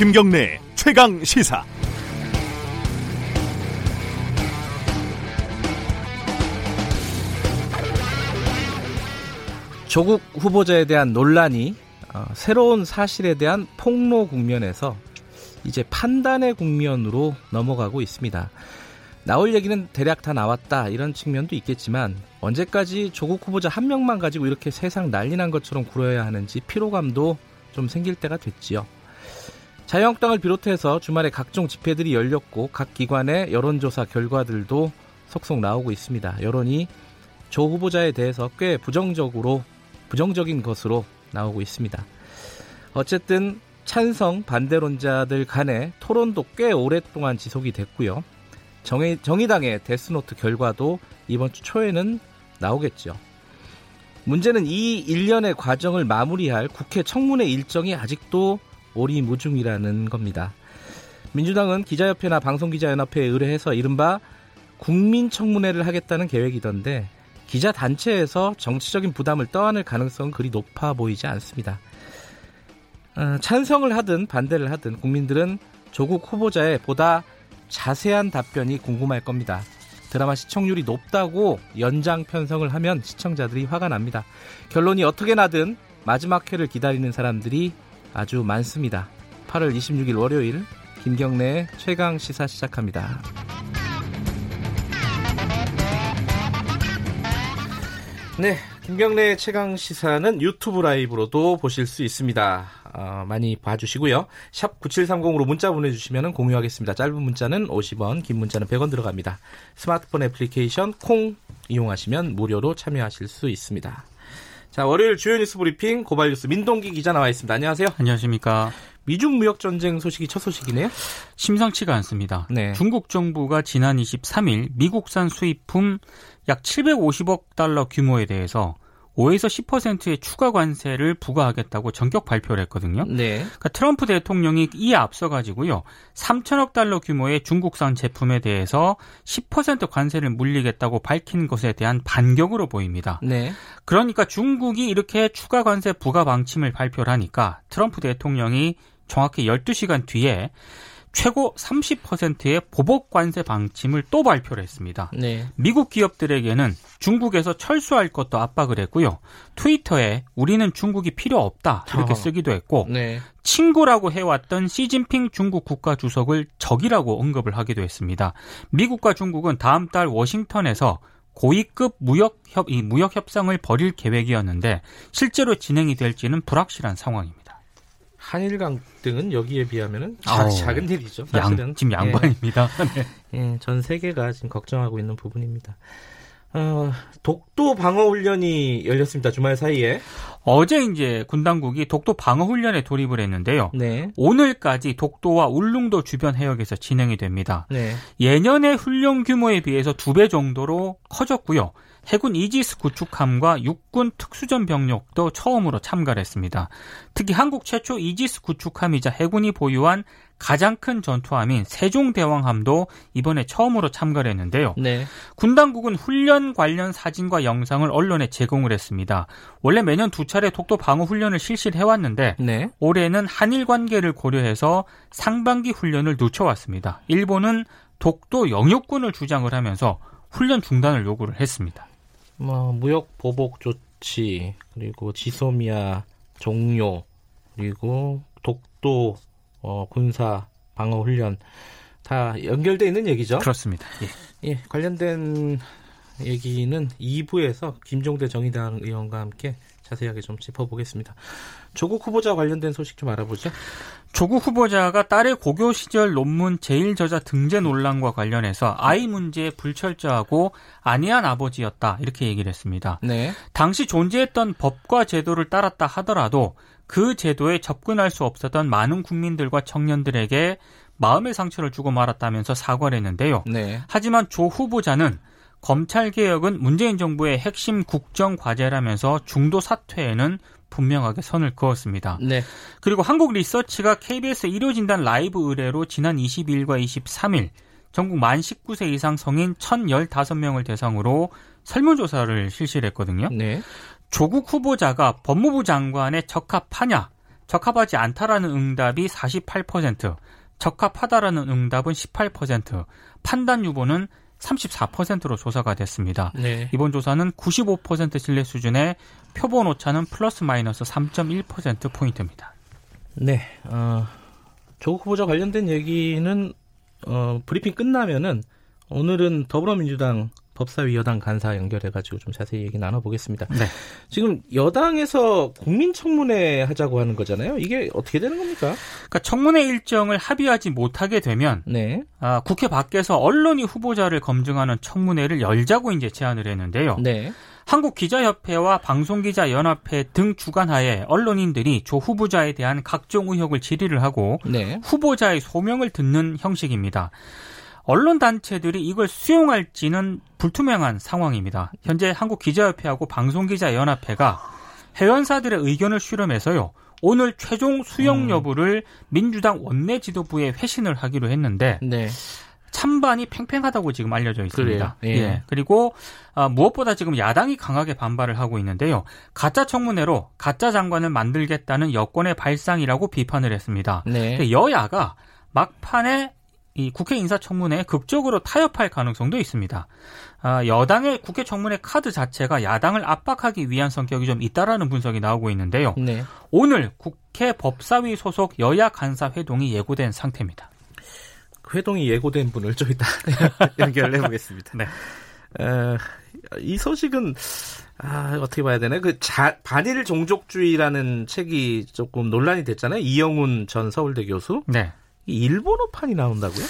김경래 최강 시사. 조국 후보자에 대한 논란이 어, 새로운 사실에 대한 폭로 국면에서 이제 판단의 국면으로 넘어가고 있습니다. 나올 얘기는 대략 다 나왔다 이런 측면도 있겠지만 언제까지 조국 후보자 한 명만 가지고 이렇게 세상 난리 난 것처럼 굴어야 하는지 피로감도 좀 생길 때가 됐지요. 자유한국당을 비롯해서 주말에 각종 집회들이 열렸고 각 기관의 여론조사 결과들도 속속 나오고 있습니다. 여론이 조 후보자에 대해서 꽤 부정적으로 부정적인 것으로 나오고 있습니다. 어쨌든 찬성 반대론자들 간의 토론도 꽤 오랫동안 지속이 됐고요. 정의, 정의당의 데스노트 결과도 이번 주 초에는 나오겠죠. 문제는 이 일련의 과정을 마무리할 국회 청문회 일정이 아직도 오리무중이라는 겁니다. 민주당은 기자협회나 방송기자연합회에 의뢰해서 이른바 국민청문회를 하겠다는 계획이던데 기자 단체에서 정치적인 부담을 떠안을 가능성은 그리 높아 보이지 않습니다. 어, 찬성을 하든 반대를 하든 국민들은 조국 후보자의 보다 자세한 답변이 궁금할 겁니다. 드라마 시청률이 높다고 연장 편성을 하면 시청자들이 화가 납니다. 결론이 어떻게 나든 마지막 회를 기다리는 사람들이 아주 많습니다. 8월 26일 월요일 김경래의 최강 시사 시작합니다. 네, 김경래 최강 시사는 유튜브 라이브로도 보실 수 있습니다. 어, 많이 봐주시고요. 샵 9730으로 문자 보내주시면 공유하겠습니다. 짧은 문자는 50원, 긴 문자는 100원 들어갑니다. 스마트폰 애플리케이션 콩 이용하시면 무료로 참여하실 수 있습니다. 자, 월요일 주요 뉴스 브리핑 고발 뉴스 민동기 기자 나와 있습니다. 안녕하세요. 안녕하십니까. 미중 무역 전쟁 소식이 첫 소식이네요. 심상치가 않습니다. 네. 중국 정부가 지난 23일 미국산 수입품 약 750억 달러 규모에 대해서 5에서 10%의 추가 관세를 부과하겠다고 전격 발표를 했거든요. 네. 그러니까 트럼프 대통령이 이에 앞서 가지고요. 3천억 달러 규모의 중국산 제품에 대해서 10% 관세를 물리겠다고 밝힌 것에 대한 반격으로 보입니다. 네. 그러니까 중국이 이렇게 추가 관세 부과 방침을 발표를 하니까 트럼프 대통령이 정확히 12시간 뒤에 최고 30%의 보복 관세 방침을 또 발표를 했습니다. 네. 미국 기업들에게는 중국에서 철수할 것도 압박을 했고요. 트위터에 우리는 중국이 필요 없다 이렇게 어. 쓰기도 했고 네. 친구라고 해왔던 시진핑 중국 국가 주석을 적이라고 언급을 하기도 했습니다. 미국과 중국은 다음 달 워싱턴에서 고위급 무역 협, 이 무역 협상을 벌일 계획이었는데 실제로 진행이 될지는 불확실한 상황입니다. 한일 강 등은 여기에 비하면은 자, 어, 작은 일이죠. 사실은. 양, 지금 양반입니다. 네. 예, 전 세계가 지금 걱정하고 있는 부분입니다. 어, 독도 방어 훈련이 열렸습니다. 주말 사이에. 어제 이제 군 당국이 독도 방어 훈련에 돌입을 했는데요. 네. 오늘까지 독도와 울릉도 주변 해역에서 진행이 됩니다. 네. 예년의 훈련 규모에 비해서 두 배 정도로 커졌고요. 해군 이지스 구축함과 육군 특수전 병력도 처음으로 참가를 했습니다. 특히 한국 최초 이지스 구축함이자 해군이 보유한 가장 큰 전투함인 세종대왕함도 이번에 처음으로 참가를 했는데요. 네. 군 당국은 훈련 관련 사진과 영상을 언론에 제공을 했습니다. 원래 매년 두 차례 독도 방어 훈련을 실시를 해왔는데 네. 올해는 한일 관계를 고려해서 상반기 훈련을 늦춰왔습니다. 일본은 독도 영유권을 주장을 하면서 훈련 중단을 요구를 했습니다. 뭐 무역 보복 조치 그리고 지소미아 종료 그리고 독도 어, 군사 방어 훈련 다 연결돼 있는 얘기죠. 그렇습니다. 예. 예, 관련된 얘기는 2부에서 김종대 정의당 의원과 함께 자세하게 좀 짚어보겠습니다. 조국 후보자 관련된 소식 좀 알아보죠. 조국 후보자가 딸의 고교 시절 논문 제일 저자 등재 논란과 관련해서 아이 문제에 불철저하고 안이한 아버지였다 이렇게 얘기를 했습니다. 네. 당시 존재했던 법과 제도를 따랐다 하더라도 그 제도에 접근할 수 없었던 많은 국민들과 청년들에게 마음의 상처를 주고 말았다면서 사과를 했는데요. 네. 하지만 조 후보자는 검찰 개혁은 문재인 정부의 핵심 국정 과제라면서 중도 사퇴에는 분명하게 선을 그었습니다. 네. 그리고 한국 리서치가 KBS 의료진단 라이브 의뢰로 지난 22일과 23일 전국 만 19세 이상 성인 1,015명을 대상으로 설문조사를 실시했거든요. 네. 조국 후보자가 법무부 장관에 적합하냐, 적합하지 않다라는 응답이 48%, 적합하다라는 응답은 18%, 판단 유보는 34%로 조사가 됐습니다. 네. 이번 조사는 95% 신뢰 수준의 표본 오차는 플러스 마이너스 3.1% 포인트입니다. 네, 어, 조국 후보자 관련된 얘기는 어, 브리핑 끝나면은 오늘은 더불어민주당 법사위 여당 간사 연결해가지고 좀 자세히 얘기 나눠보겠습니다. 네. 지금 여당에서 국민청문회 하자고 하는 거잖아요. 이게 어떻게 되는 겁니까? 그러니까 청문회 일정을 합의하지 못하게 되면 네. 아, 국회 밖에서 언론이 후보자를 검증하는 청문회를 열자고 이제 제안을 했는데요. 네. 한국기자협회와 방송기자연합회 등 주관하에 언론인들이 조 후보자에 대한 각종 의혹을 질의를 하고 네. 후보자의 소명을 듣는 형식입니다. 언론 단체들이 이걸 수용할지는 불투명한 상황입니다. 현재 한국 기자협회하고 방송기자연합회가 회원사들의 의견을 수렴해서요. 오늘 최종 수용 음. 여부를 민주당 원내 지도부에 회신을 하기로 했는데 네. 찬반이 팽팽하다고 지금 알려져 있습니다. 예. 예. 그리고 아, 무엇보다 지금 야당이 강하게 반발을 하고 있는데요. 가짜 청문회로 가짜 장관을 만들겠다는 여권의 발상이라고 비판을 했습니다. 네. 여야가 막판에 이 국회 인사청문회에 극적으로 타협할 가능성도 있습니다. 아, 여당의 국회 청문회 카드 자체가 야당을 압박하기 위한 성격이 좀 있다라는 분석이 나오고 있는데요. 네. 오늘 국회 법사위 소속 여야 간사 회동이 예고된 상태입니다. 회동이 예고된 분을 좀 이따 연결을 해보겠습니다. 네. 에, 이 소식은 아, 어떻게 봐야 되나? 그 자, 반일 종족주의라는 책이 조금 논란이 됐잖아요. 이영훈 전 서울대 교수. 네. 일본어판이 나온다고요?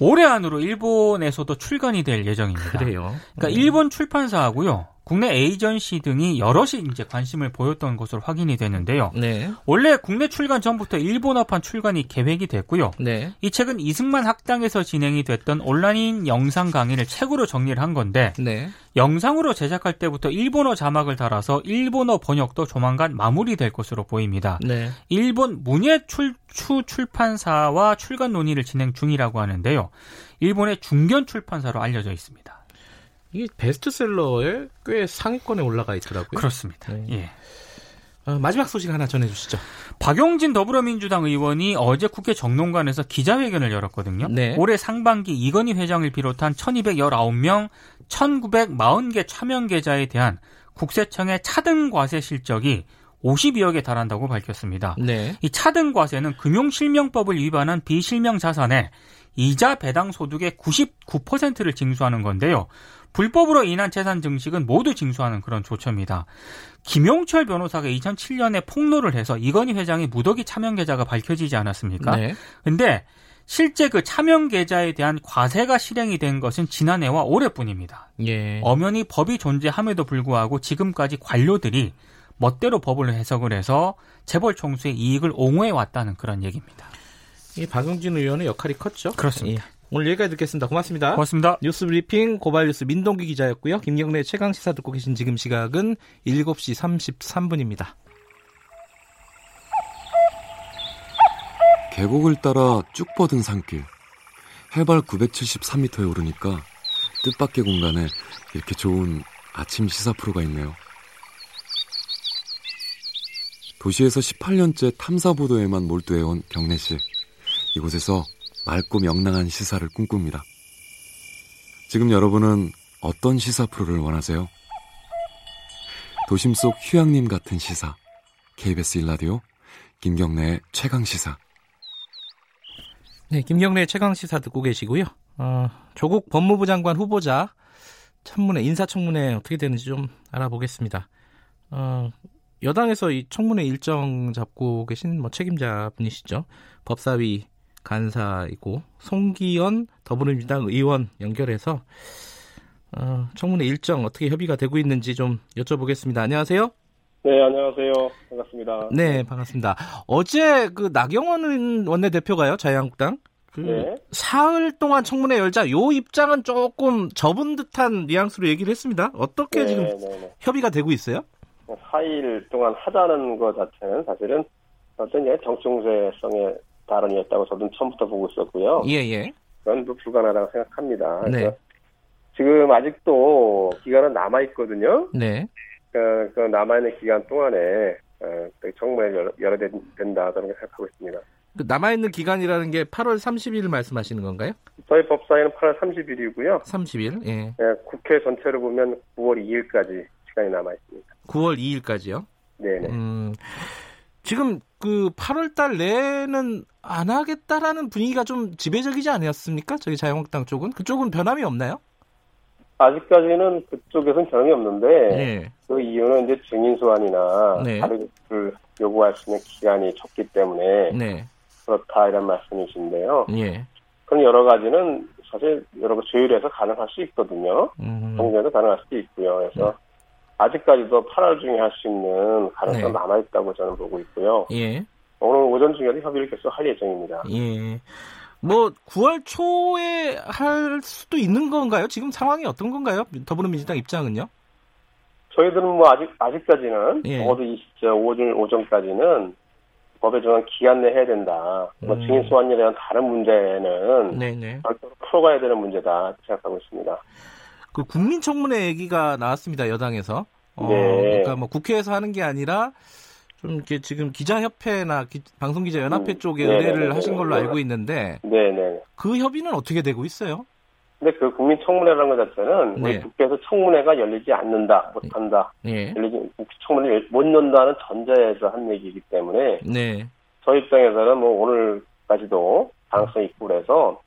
올해 안으로 일본에서도 출간이 될 예정입니다. 그래요. 그러니까 음. 일본 출판사하고요. 국내 에이전시 등이 여럿이 이제 관심을 보였던 것으로 확인이 되는데요. 네. 원래 국내 출간 전부터 일본어판 출간이 계획이 됐고요. 네. 이 책은 이승만 학당에서 진행이 됐던 온라인 영상 강의를 책으로 정리를 한 건데 네. 영상으로 제작할 때부터 일본어 자막을 달아서 일본어 번역도 조만간 마무리될 것으로 보입니다. 네. 일본 문예 출 추 출판사와 출간 논의를 진행 중이라고 하는데요. 일본의 중견 출판사로 알려져 있습니다. 이게 베스트셀러에 꽤 상위권에 올라가 있더라고요. 그렇습니다. 네. 예. 어, 마지막 소식 하나 전해주시죠. 박용진 더불어민주당 의원이 어제 국회 정론관에서 기자회견을 열었거든요. 네. 올해 상반기 이건희 회장을 비롯한 1219명 1940개 차명 계좌에 대한 국세청의 차등 과세 실적이 52억에 달한다고 밝혔습니다. 네. 이 차등 과세는 금융실명법을 위반한 비실명 자산에 이자 배당 소득의 99%를 징수하는 건데요. 불법으로 인한 재산 증식은 모두 징수하는 그런 조처입니다. 김용철 변호사가 2007년에 폭로를 해서 이건희 회장의 무더기 차명 계좌가 밝혀지지 않았습니까? 네. 근데 실제 그 차명 계좌에 대한 과세가 실행이 된 것은 지난해와 올해뿐입니다. 예. 엄연히 법이 존재함에도 불구하고 지금까지 관료들이 멋대로 법을 해석을 해서 재벌 총수의 이익을 옹호해 왔다는 그런 얘기입니다. 이 박용진 의원의 역할이 컸죠. 그렇습니다. 예. 오늘 여기까지 듣겠습니다. 고맙습니다. 고맙습니다. 뉴스 브리핑 고발뉴스 민동기 기자였고요. 김경래 최강 시사 듣고 계신 지금 시각은 7시 33분입니다. 계곡을 따라 쭉 뻗은 산길. 해발 973m에 오르니까 뜻밖의 공간에 이렇게 좋은 아침 시사 프로가 있네요. 도시에서 18년째 탐사보도에만 몰두해온 경래 씨. 이곳에서 맑고 명랑한 시사를 꿈꿉니다. 지금 여러분은 어떤 시사 프로를 원하세요? 도심 속 휴양림 같은 시사. KBS 일라디오 김경래의 최강 시사. 네, 김경래의 최강 시사 듣고 계시고요. 어, 조국 법무부 장관 후보자 청문회 인사청문회 어떻게 되는지 좀 알아보겠습니다. 어, 여당에서 이 청문회 일정 잡고 계신 뭐 책임자 분이시죠. 법사위 간사이고 송기현 더불어민주당 의원 연결해서 어, 청문회 일정 어떻게 협의가 되고 있는지 좀 여쭤보겠습니다. 안녕하세요. 네, 안녕하세요. 반갑습니다. 네, 반갑습니다. 어제 그 나경원 원내대표가요, 자유한국당. 그 네. 사흘 동안 청문회 열자 요 입장은 조금 접은 듯한 뉘앙스로 얘기를 했습니다. 어떻게 네, 지금 네, 네. 협의가 되고 있어요? 4일 동안 하자는 것 자체는 사실은 어떤 정충세성의 발언이었다고 저도 처음부터 보고 있었고요. 예, 예. 그건 뭐 불가능하다고 생각합니다. 네. 지금 아직도 기간은 남아있거든요. 네. 그, 그 남아있는 기간 동안에 청문회 열어, 열어야 된다 저는 생각하고 있습니다. 그 남아있는 기간이라는 게 8월 30일 말씀하시는 건가요? 저희 법사위는 8월 30일이고요. 30일, 예. 네, 국회 전체로 보면 9월 2일까지 시간이 남아 있습니다. 9월 2일까지요? 네네. 음, 지금 그 8월 달 내에는 안 하겠다라는 분위기가 좀 지배적이지 않았습니까? 저희 자유한국당 쪽은? 그쪽은 변함이 없나요? 아직까지는 그쪽에서는 변함이 없는데 네. 그 이유는 이제 증인 소환이나 네. 다르를 요구할 수 있는 기간이 적기 때문에 네. 그렇다 이런 말씀이신데요. 예. 그런 여러 가지는 사실 여러 가 조율해서 가능할 수 있거든요. 음. 정부에서 가능할 수도 있고요. 그래서 네. 아직까지도 8월 중에 할 수 있는 가능성 네. 남아 있다고 저는 보고 있고요. 예. 오늘 오전 중에도 협의를 계속 할 예정입니다. 예. 뭐 9월 초에 할 수도 있는 건가요? 지금 상황이 어떤 건가요? 더불어민주당 입장은요? 저희들은 뭐 아직 아직까지는 예. 적어도 이 시점 오전 오전까지는 법에 정한 기간 내에 해야 된다. 뭐 음. 뭐 증인 소환에 대한 다른 문제는 네네. 별도로 풀어가야 되는 문제다 생각하고 있습니다. 그 국민청문회 얘기가 나왔습니다 여당에서. 어, 네. 그러니까 뭐 국회에서 하는 게 아니라 좀 이렇게 지금 기자협회나 기, 방송기자연합회 음, 쪽에 네네네. 의뢰를 하신 걸로 알고 있는데 네네. 그 협의는 어떻게 되고 있어요? 근데 그 국민청문회라는 것 자체는 네. 국회에서 청문회가 열리지 않는다, 못한다, 네. 열리지 청문회 못 연다는 전제에서 한 얘기이기 때문에 네. 저희 입장에서는 뭐 오늘까지도 가능성이 있고 그래서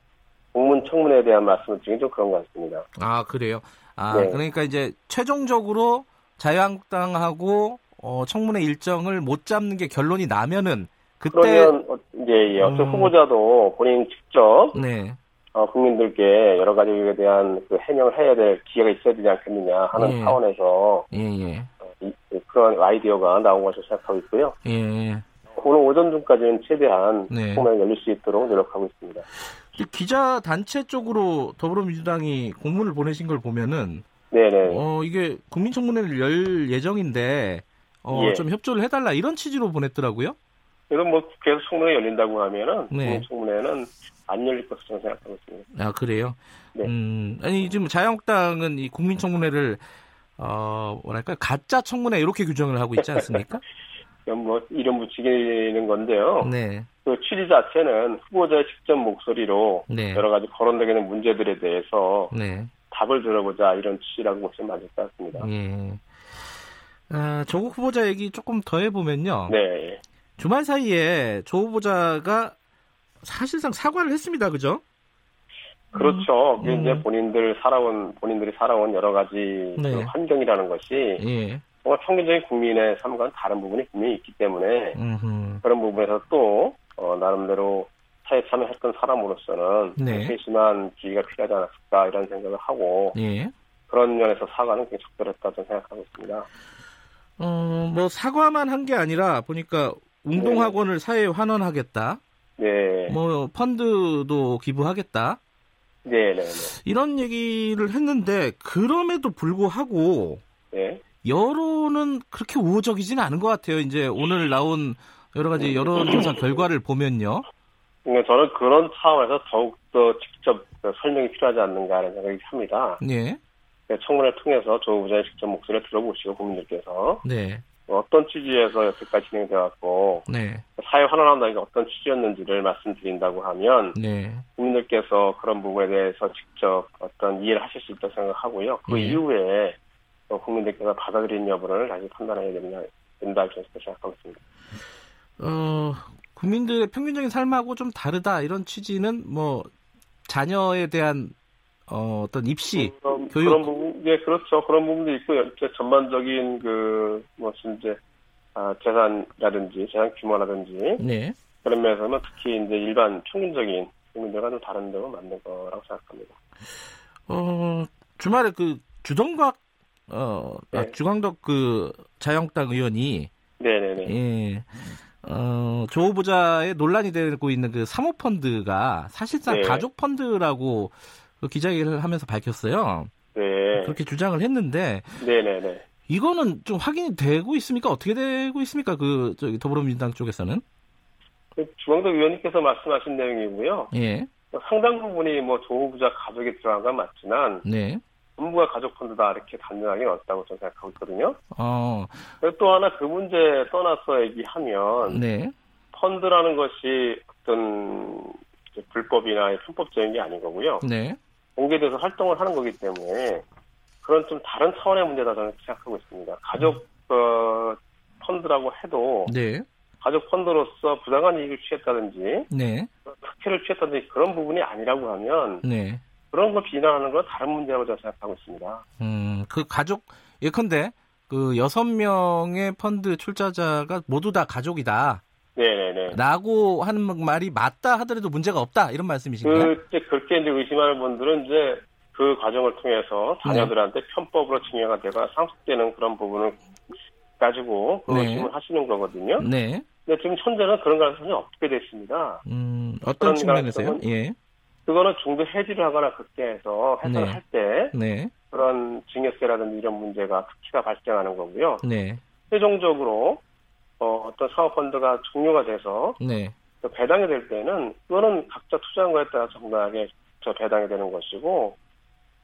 공문 청문회에 대한 말씀을 드리긴 좀 그런 것 같습니다. 아 그래요? 아 네. 그러니까 이제 최종적으로 자유한국당하고 어, 청문회 일정을 못 잡는 게 결론이 나면은 그때 그러면 어, 예, 예. 어떤 음... 후보자도 본인 직접 네. 어, 국민들께 여러 가지 에 대한 그 해명을 해야 될 기회가 있어야 되지 않겠느냐 하는 예. 차원에서 예, 예. 어, 이, 그런 아이디어가 나온 것으로 생각하고 있고요. 예. 오늘 오전 중까지는 최대한 네. 청문회 열릴 수 있도록 노력하고 있습니다. 기자 단체 쪽으로 더불어민주당이 공문을 보내신 걸 보면은 네네. 어 이게 국민청문회를 열 예정인데 어, 예. 좀 협조를 해달라 이런 취지로 보냈더라고요. 그래서 뭐 국회에서 청문회 열린다고 하면은 네. 청문회는 안 열릴 것으로 생각하고 있습니다. 아 그래요? 네. 음, 아니 지금 자유한국당은 이 국민청문회를 어 뭐랄까 가짜 청문회 이렇게 규정을 하고 있지 않습니까? 뭐 이름 붙이기는 건데요. 네. 그 취지 자체는 후보자의 직접 목소리로 네. 여러 가지 거론되는 문제들에 대해서 네. 답을 들어보자 이런 취지라고 보시면 맞을 것 같습니다. 예. 아, 조국 후보자 얘기 조금 더 해보면요. 네. 주말 사이에 조 후보자가 사실상 사과를 했습니다. 그죠? 그렇죠. 음. 이제 본인들 살아온, 본인들이 살아온 여러 가지 네. 그 환경이라는 것이 예. 뭔가 평균적인 국민의 삶과는 다른 부분이 분명히 있기 때문에 음흠. 그런 부분에서 또 어, 나름대로 사회 참여했던 사람으로서는 네. 세심한 지위가 필요하지 않았을까 이런 생각을 하고 예. 그런 면에서 사과는 굉장히 적절했다 고 생각하고 있습니다. 어, 뭐 사과만 한 게 아니라 보니까 운동학원을 네. 사회에 환원하겠다. 네. 뭐 펀드도 기부하겠다. 네, 네, 네. 이런 얘기를 했는데 그럼에도 불구하고 네. 여론은 그렇게 우호적이지는 않은 것 같아요. 이제 오늘 나온 여러 가지 여론조사 결과를 보면요. 네, 저는 그런 차원에서 더욱더 직접 설명이 필요하지 않는가 하는 생각이 듭니다. 네. 네, 청문회를 통해서 조 후보자의 직접 목소리를 들어보시고 국민들께서 네. 어떤 취지에서 여태까지 진행되었고 네. 사회 환원한다는 게 어떤 취지였는지를 말씀드린다고 하면 네. 국민들께서 그런 부분에 대해서 직접 어떤 이해를 하실 수 있다고 생각하고요. 그 네. 이후에 국민들께서 받아들인 여부를 다시 판단해야 된다, 된다 이렇게 생각하고 있습니다. 어, 국민들의 평균적인 삶하고 좀 다르다 이런 취지는 뭐 자녀에 대한 어, 어떤 입시, 그런, 교육 그런 부분, 예, 그렇죠. 그런 부분도 있고요. 이제 전반적인 그 무슨 이제 아, 재산이라든지 재산 규모라든지 네. 그런 면에서는 특히 이제 일반 평균적인 국민들과 좀 다른 점은 맞는 거라고 생각합니다. 어, 주말에 그 주동각 어, 아, 네. 아, 주광덕 그 자영당 의원이 네네네. 예. 어, 조 후보자의 논란이 되고 있는 그 사모펀드가 사실상 네. 가족 펀드라고 그 기자회견을 하면서 밝혔어요. 네. 그렇게 주장을 했는데. 네네네. 이거는 좀 확인이 되고 있습니까? 어떻게 되고 있습니까? 그 저기 더불어민주당 쪽에서는? 그 중앙당 의원님께서 말씀하신 내용이고요. 예. 상당 부분이 뭐 조후부자 가족에 들어간 건 맞지만, 네. 전부가 가족 펀드다 이렇게 단정하게 어다고 저는 생각하고 있거든요. 어. 또 하나 그 문제 떠나서 얘기하면 네. 펀드라는 것이 어떤 불법이나 편법적인 게 아닌 거고요. 네. 공개돼서 활동을 하는 거기 때문에 그런 좀 다른 차원의 문제다 저는 생각하고 있습니다. 가족 어, 펀드라고 해도 네. 가족 펀드로서 부당한 이익을 취했다든지 네. 특혜를 취했다든지 그런 부분이 아니라고 하면 네. 그런 걸 비난하는 건 다른 문제라고 저는 생각하고 있습니다. 음, 그 가족 예컨대 그 여섯 명의 펀드 출자자가 모두 다 가족이다. 네네네. 라고 하는 말이 맞다 하더라도 문제가 없다 이런 말씀이신가요? 그, 그렇게 이제 의심하는 분들은 이제 그 과정을 통해서 자녀들한테 네. 편법으로 증여가 되가 상속되는 그런 부분을 가지고 그 네. 의심을 하시는 거거든요. 네. 근데 지금 현재는 그런 가능성이 없게 됐습니다. 음, 어떤 측면에서요? 예. 그거는 중도 해지를 하거나 그렇게 해서 해산을 네. 할때 네. 그런 증여세라든지 이런 문제가 특히가 발생하는 거고요. 네. 최종적으로 어, 어떤 사업 펀드가 종료가 돼서 네. 그 배당이 될 때는 그거는 각자 투자한 거에 따라 정당하게 저 배당이 되는 것이고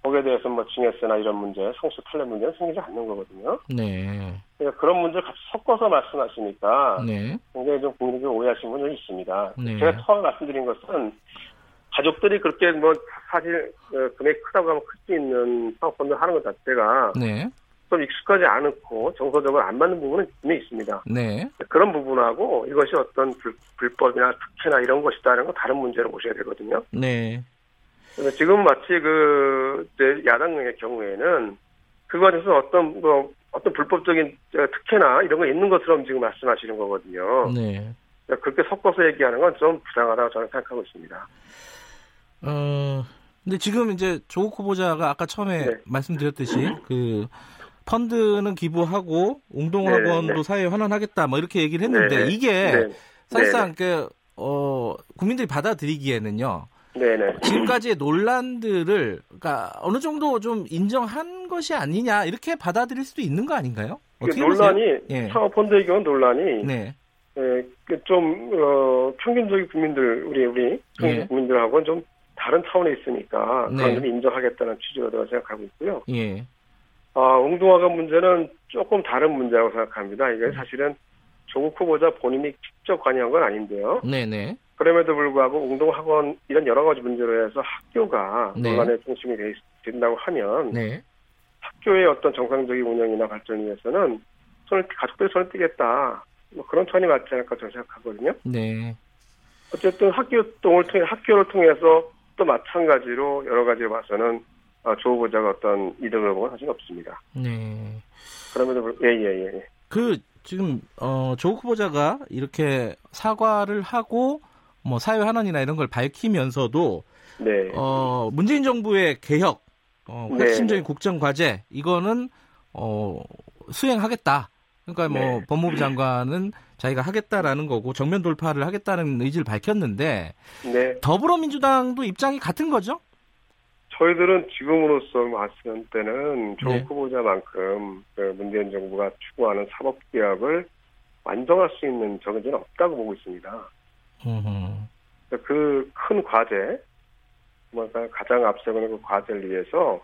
거기에 대해서 뭐 증여세나 이런 문제, 성수 탈례 문제는 생기지 않는 거거든요. 네. 그러니까 그런 문제를 같이 섞어서 말씀하시니까 네. 굉장히 좀 국민들이 오해하시는 분이 있습니다. 네. 제가 처음 말씀드린 것은 가족들이 그렇게 뭐 사실 어, 금액이 크다고 하면 클 수 있는 사업펀드 하는 것 자체가 네. 좀 익숙하지 않고 정서적으로 안 맞는 부분은 분명히 있습니다. 네. 그런 부분하고 이것이 어떤 불, 불법이나 특혜나 이런 것이다라는 건 다른 문제로 보셔야 되거든요. 네. 지금 마치 그 야당의 경우에는 그것에서 어떤 뭐 어떤 불법적인 특혜나 이런 거 있는 것처럼 지금 말씀하시는 거거든요. 네. 그렇게 섞어서 얘기하는 건 좀 부당하다고 저는 생각하고 있습니다. 어, 근데 지금 이제 조국 후보자가 아까 처음에 네. 말씀드렸듯이 그 펀드는 기부하고 웅동학원도 네, 네. 사회에 환원하겠다 뭐 이렇게 얘기를 했는데 네. 이게 네. 사실상 그 어, 국민들이 받아들이기에는요. 네네. 지금까지의 논란들을 그러니까 어느 정도 좀 인정한 것이 아니냐 이렇게 받아들일 수도 있는 거 아닌가요? 어떻게 논란이 예. 사업펀드의 경우 논란이 네. 예, 그좀 어, 평균적인 국민들 우리 우리 예. 국민들하고는 좀 다른 차원에 있으니까 네. 그건 좀 인정하겠다는 취지로 생각하고 있고요. 예. 아, 웅동화가 문제는 조금 다른 문제라고 생각합니다. 이게 사실은 조국 후보자 본인이 직접 관여한 건 아닌데요. 네네. 그럼에도 불구하고 웅동학원 이런 여러 가지 문제로 해서 학교가 네. 논란의 중심이 된다고 하면 네. 학교의 어떤 정상적인 운영이나 발전을 위해서는 손을 가족들이 손을 떼겠다. 뭐 그런 차원이 맞지 않을까 저는 생각하거든요. 네. 어쨌든 학교 동을 통해 학교를 통해서 또 마찬가지로 여러 가지로 봐서는 어, 조 후보자가 어떤 이득을 보건 사실 없습니다. 네. 그럼에도 불 예예예. 예, 예, 예. 그 지금 어, 조 후보자가 이렇게 사과를 하고 뭐 사회 환원이나 이런 걸 밝히면서도 네. 어, 문재인 정부의 개혁, 어, 네. 핵심적인 네. 국정 과제 이거는 어, 수행하겠다. 그러니까 뭐 네. 법무부 장관은 자기가 하겠다라는 거고 정면 돌파를 하겠다는 의지를 밝혔는데 네. 더불어민주당도 입장이 같은 거죠? 저희들은 지금으로서 봤을 때는 조 네. 후보자만큼 그 문재인 정부가 추구하는 사법 개혁을 완성할 수 있는 적은 없다고 보고 있습니다. 그 큰 과제, 뭔가 가장 앞서가는 그 과제를 위해서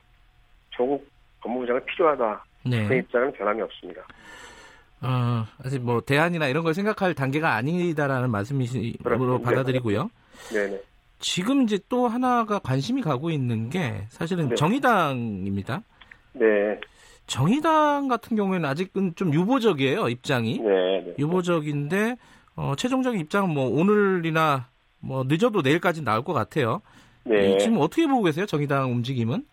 조국 법무부 장이 필요하다. 네. 그 입장은 변함이 없습니다. 어, 아직 뭐 대안이나 이런 걸 생각할 단계가 아니다라는 말씀이시로 받아들이고요. 네네. 지금 이제 또 하나가 관심이 가고 있는 게 사실은 네. 정의당입니다. 네. 정의당 같은 경우에는 아직은 좀 유보적이에요 입장이. 네. 네. 유보적인데 어, 최종적인 입장은 뭐 오늘이나 뭐 늦어도 내일까지 나올 것 같아요. 네. 지금 어떻게 보고 계세요 정의당 움직임은?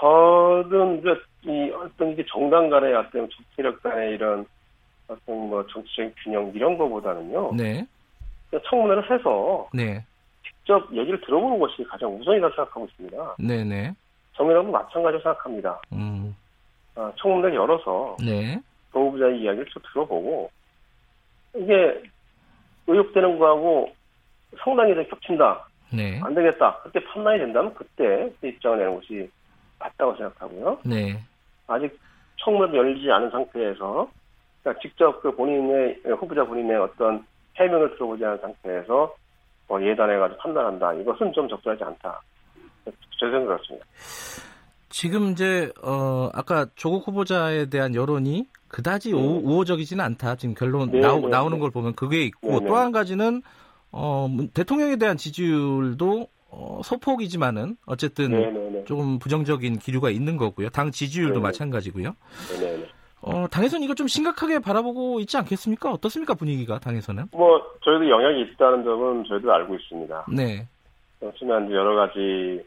저는 이제 이 어떤 게 정당 간의 어떤 정치력 간의 이런 어떤 뭐 정치적인 균형 이런 거보다는요. 네. 청문회를 해서 네. 직접 얘기를 들어보는 것이 가장 우선이라고 생각하고 있습니다. 네네. 네. 정의당도 마찬가지로 생각합니다. 음. 아, 청문회를 열어서 네. 노후부자의 이야기를 쭉 들어보고 이게 의혹되는 거하고 좀 겹친다. 네. 안 되겠다. 그때 판단이 된다면 그때 그 입장을 내는 것이 맞다고 생각하고요. 네. 아직 청문회도 열리지 않은 상태에서 그러니까 직접 그 본인의 후보자 본인의 어떤 해명을 들어보지 않은 상태에서 뭐 예단해가지고 판단한다. 이것은 좀 적절하지 않다. 제 생각 그렇습니다. 지금 이제 어 아까 조국 후보자에 대한 여론이 그다지 네. 우호적이지는 않다. 지금 결론 네, 나오, 네, 나오는 네. 걸 보면 그게 있고 네, 네. 또한 가지는 어 대통령에 대한 지지율도 어, 소폭이지만은 어쨌든 조금 부정적인 기류가 있는 거고요. 당 지지율도 마찬가지고요. 어, 당에서는 이거 좀 심각하게 바라보고 있지 않겠습니까? 어떻습니까 분위기가 당에서는? 뭐 저희도 영향이 있다는 점은 저희도 알고 있습니다. 네. 그렇지만 여러 가지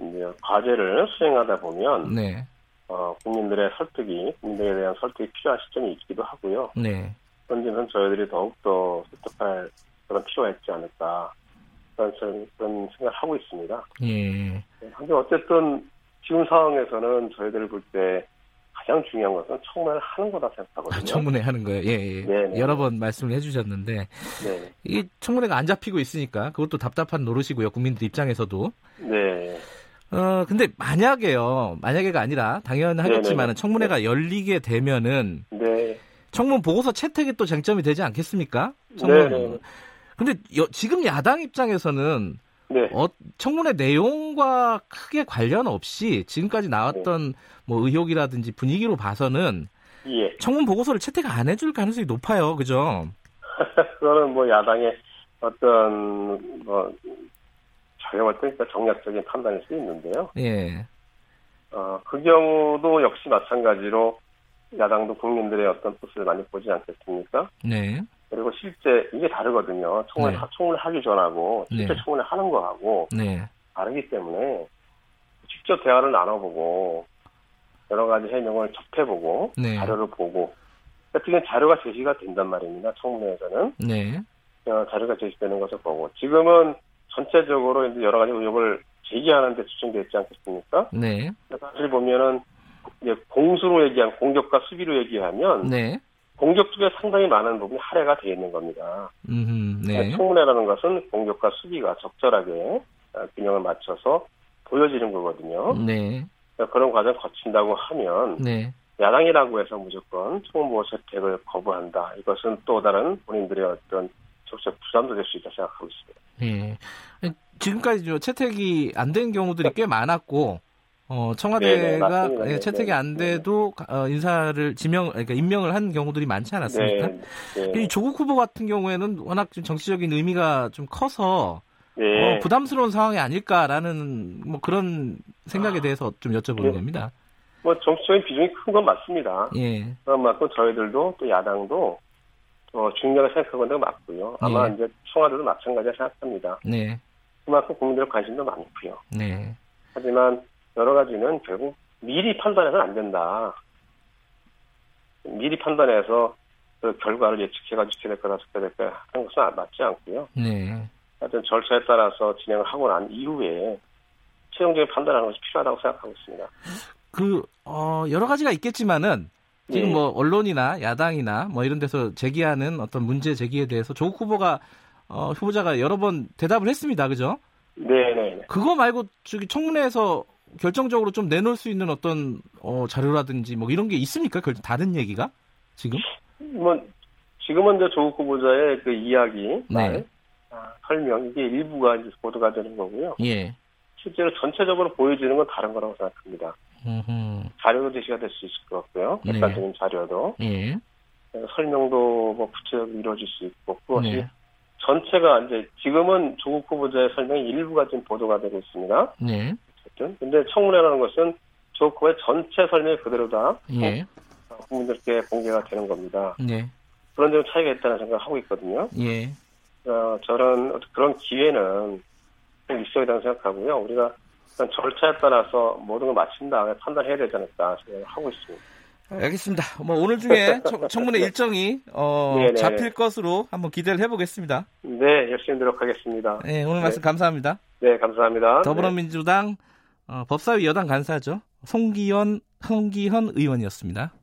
이제 과제를 수행하다 보면 네. 어, 국민들의 설득이 국민들에 대한 설득이 필요한 시점이 있기도 하고요. 네. 그런 점은 저희들이 더욱더 설득할 그런 필요가 있지 않을까 그런, 그런 생각을 하고 있습니다. 예. 근데 어쨌든 지금 상황에서는 저희들을 볼때 가장 중요한 것은 청문회를 하는 거다 생각하거든요. 아, 청문회 하는 거예요. 예, 예. 네네. 네. 여러 번 말씀을 해주셨는데 네. 이 청문회가 안 잡히고 있으니까 그것도 답답한 노릇이고요. 국민들 입장에서도. 네. 어, 근데 만약에요. 만약에가 아니라 당연하겠지만 청문회가 열리게 되면은 네. 청문 보고서 채택이 또 쟁점이 되지 않겠습니까? 청문. 네. 근데 여, 지금 야당 입장에서는 네. 어, 청문회 내용과 크게 관련 없이 지금까지 나왔던 네. 뭐 의혹이라든지 분위기로 봐서는 예. 청문 보고서를 채택 안 해줄 가능성이 높아요. 그죠? 그거는 뭐 야당의 어떤 뭐 자영할 때니까 정략적인 판단일 수 있는데요. 예. 어, 그 경우도 역시 마찬가지로 야당도 국민들의 어떤 뜻을 많이 보지 않겠습니까? 네. 그리고 실제 이게 다르거든요. 청문 네. 청문을 하기 전하고 실제 네. 청문을 하는 거하고 네. 다르기 때문에 직접 대화를 나눠보고 여러 가지 해명을 접해보고 네. 자료를 보고 어떻게 자료가 제시가 된단 말입니다. 청문회에서는 네. 어, 자료가 제시되는 것을 보고 지금은 전체적으로 이제 여러 가지 의혹을 제기하는 데 집중되어 있지 않겠습니까? 네. 사실 보면은 이제 공수로 얘기한 공격과 수비로 얘기하면 네. 공격 쪽에 상당히 많은 부분이 할애가 되어 있는 겁니다. 음흠, 네. 그러니까 청문회라는 것은 공격과 수비가 적절하게 균형을 맞춰서 보여지는 거거든요. 네. 그러니까 그런 과정 을 거친다고 하면 네. 야당이라고 해서 무조건 청문보 채택을 거부한다. 이것은 또 다른 본인들의 어떤 적극적 부담도 될 수 있다 생각하고 있습니다. 예. 지금까지 채택이 안 된 경우들이 꽤 많았고 어, 청와대가 네네, 예, 채택이 안 돼도 어, 인사를 지명, 그러니까 임명을 한 경우들이 많지 않았습니까? 네, 네. 조국 후보 같은 경우에는 워낙 좀 정치적인 의미가 좀 커서 네. 어, 부담스러운 상황이 아닐까라는 뭐 그런 생각에 대해서 좀 여쭤보는 네. 겁니다. 뭐 정치적인 비중이 큰 건 맞습니다. 예. 그런 만큼 저희들도 또 야당도 어, 중요하게 생각하고 있는 건 맞고요. 아마 네. 이제 청와대도 마찬가지라 생각합니다. 네. 그만큼 국민들 관심도 많고요. 네. 하지만 여러 가지는 결국 미리 판단해서는 안 된다. 미리 판단해서 그 결과를 예측해가지고 거다, 저렇게 될 거다 하는 것은 맞지 않고요. 네. 하여튼 절차에 따라서 진행을 하고 난 이후에 최종적인 판단하는 것이 필요하다고 생각하고 있습니다. 그, 어, 여러 가지가 있겠지만은 지금 네. 뭐 언론이나 야당이나 뭐 이런 데서 제기하는 어떤 문제 제기에 대해서 조국 후보가 어, 후보자가 여러 번 대답을 했습니다. 그죠? 네, 네. 네. 그거 말고 저기 청문회에서 결정적으로 좀 내놓을 수 있는 어떤 어, 자료라든지 뭐 이런 게 있습니까? 다른 얘기가 지금? 뭐 지금은 이제 조국 후보자의 그 이야기, 네. 말, 아, 설명 이게 일부가 이제 보도가 되는 거고요. 예. 실제로 전체적으로 보여지는 건 다른 거라고 생각합니다. 음흠. 자료도 제시가 될 수 있을 것 같고요. 네. 객관적인 네. 자료도. 예. 설명도 뭐 구체적으로 이루어질 수 있고 그것이 네. 전체가 이제 지금은 조국 후보자의 설명이 일부가 지금 보도가 되고 있습니다. 네. 어쨌든 근데 청문회라는 것은 후보의 전체 설명이 그대로 다 예. 어, 국민들께 공개가 되는 겁니다. 네. 그런 점 차이가 있다는 생각을 하고 있거든요. 예. 어, 저는 그런 기회는 꼭 있어야 된다고 생각하고요. 우리가 절차에 따라서 모든 걸 마친 다음에 판단해야 되지 않을까 생각을 하고 있습니다. 알겠습니다. 뭐 오늘 중에 청문회 일정이 어, 잡힐 것으로 한번 기대를 해보겠습니다. 네, 열심히 노력하겠습니다. 네, 오늘 말씀 네. 감사합니다. 네, 감사합니다. 더불어민주당 어, 법사위 여당 간사죠. 송기현 송기현 의원이었습니다.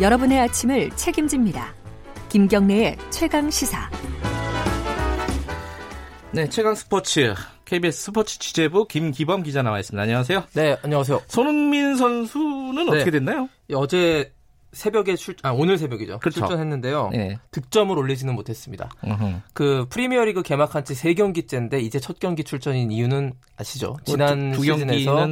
여러분의 아침을 책임집니다. 김경래의 최강 시사. 네, 최강 스포츠 KBS 스포츠 취재부 김기범 기자 나와 있습니다. 안녕하세요. 네, 안녕하세요. 손흥민 선수는 네. 어떻게 됐나요? 어제 새벽에 출, 아 오늘 새벽이죠. 그렇죠. 출전했는데요. 네. 득점을 올리지는 못했습니다. 으흠. 그 프리미어리그 개막한 지 3경기째인데 이제 첫 경기 출전인 이유는 아시죠? 뭐 지난 두, 두 시즌에서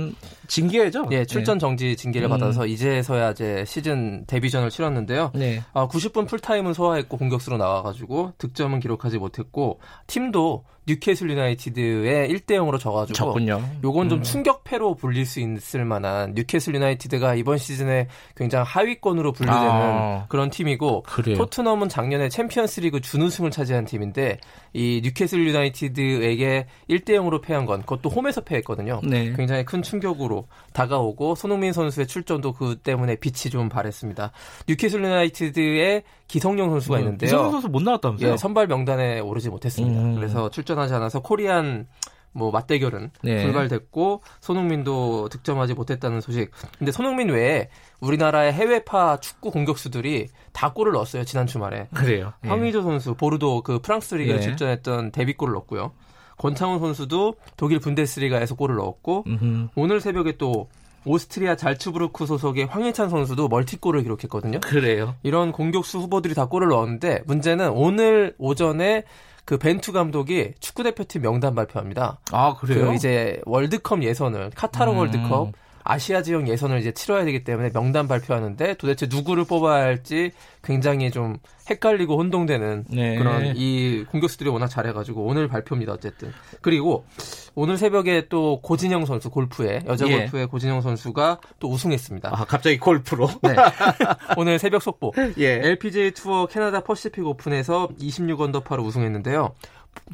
징계죠. 예, 출전 정지 징계를 음. 받아서 이제서야 이제 시즌 데뷔전을 치렀는데요. 네. 아, 90분 풀타임은 소화했고 공격수로 나와가지고 득점은 기록하지 못했고 팀도 뉴캐슬 유나이티드에 1대 0으로 져가지고 졌군요. 요건 좀 음. 충격패로 불릴 수 있을 만한 뉴캐슬 유나이티드가 이번 시즌에 굉장히 하위권으로 분류되는 아, 그런 팀이고 그래요. 토트넘은 작년에 챔피언스리그 준우승을 차지한 팀인데 이 뉴캐슬 유나이티드에게 1대 0으로 패한 건 그것도 홈에서 패했거든요. 네. 굉장히 큰 충격으로 다가오고 손흥민 선수의 출전도 그 때문에 빛이 좀 바랬습니다. 뉴캐슬 유나이티드의 기성용 선수가 음, 있는데요. 기성용 선수 못 나왔다면서요? 예, 선발 명단에 오르지 못했습니다. 음. 그래서 출전하지 않아서 Korean 뭐 맞대결은 네. 불발됐고 손흥민도 득점하지 못했다는 소식. 근데 손흥민 외에 우리나라의 해외파 축구 공격수들이 다 골을 넣었어요 지난 주말에. 그래요. 예. 황의조 선수 보르도 그 프랑스 리그에 예. 출전했던 데뷔골을 넣었고요. 권창훈 선수도 독일 분데스리가에서 골을 넣었고 음흠. 오늘 새벽에 또 오스트리아 잘츠부르크 소속의 황희찬 선수도 멀티골을 기록했거든요. 그래요. 이런 공격수 후보들이 다 골을 넣었는데 문제는 오늘 오전에 그 벤투 감독이 축구 대표팀 명단 발표합니다. 아 그래요? 그 이제 월드컵 예선을 카타르 음. 월드컵 아시아 지역 예선을 이제 치러야 되기 때문에 명단 발표하는데 도대체 누구를 뽑아야 할지 굉장히 좀 헷갈리고 혼동되는 네. 그런 이 공격수들이 워낙 잘해가지고 오늘 발표입니다 어쨌든 그리고 오늘 새벽에 또 고진영 선수 골프에 여자 예. 골프의 고진영 선수가 또 우승했습니다. 아 갑자기 골프로? 네. 오늘 새벽 속보. 예. LPGA 투어 캐나다 퍼시픽 오픈에서 26언더파로 우승했는데요.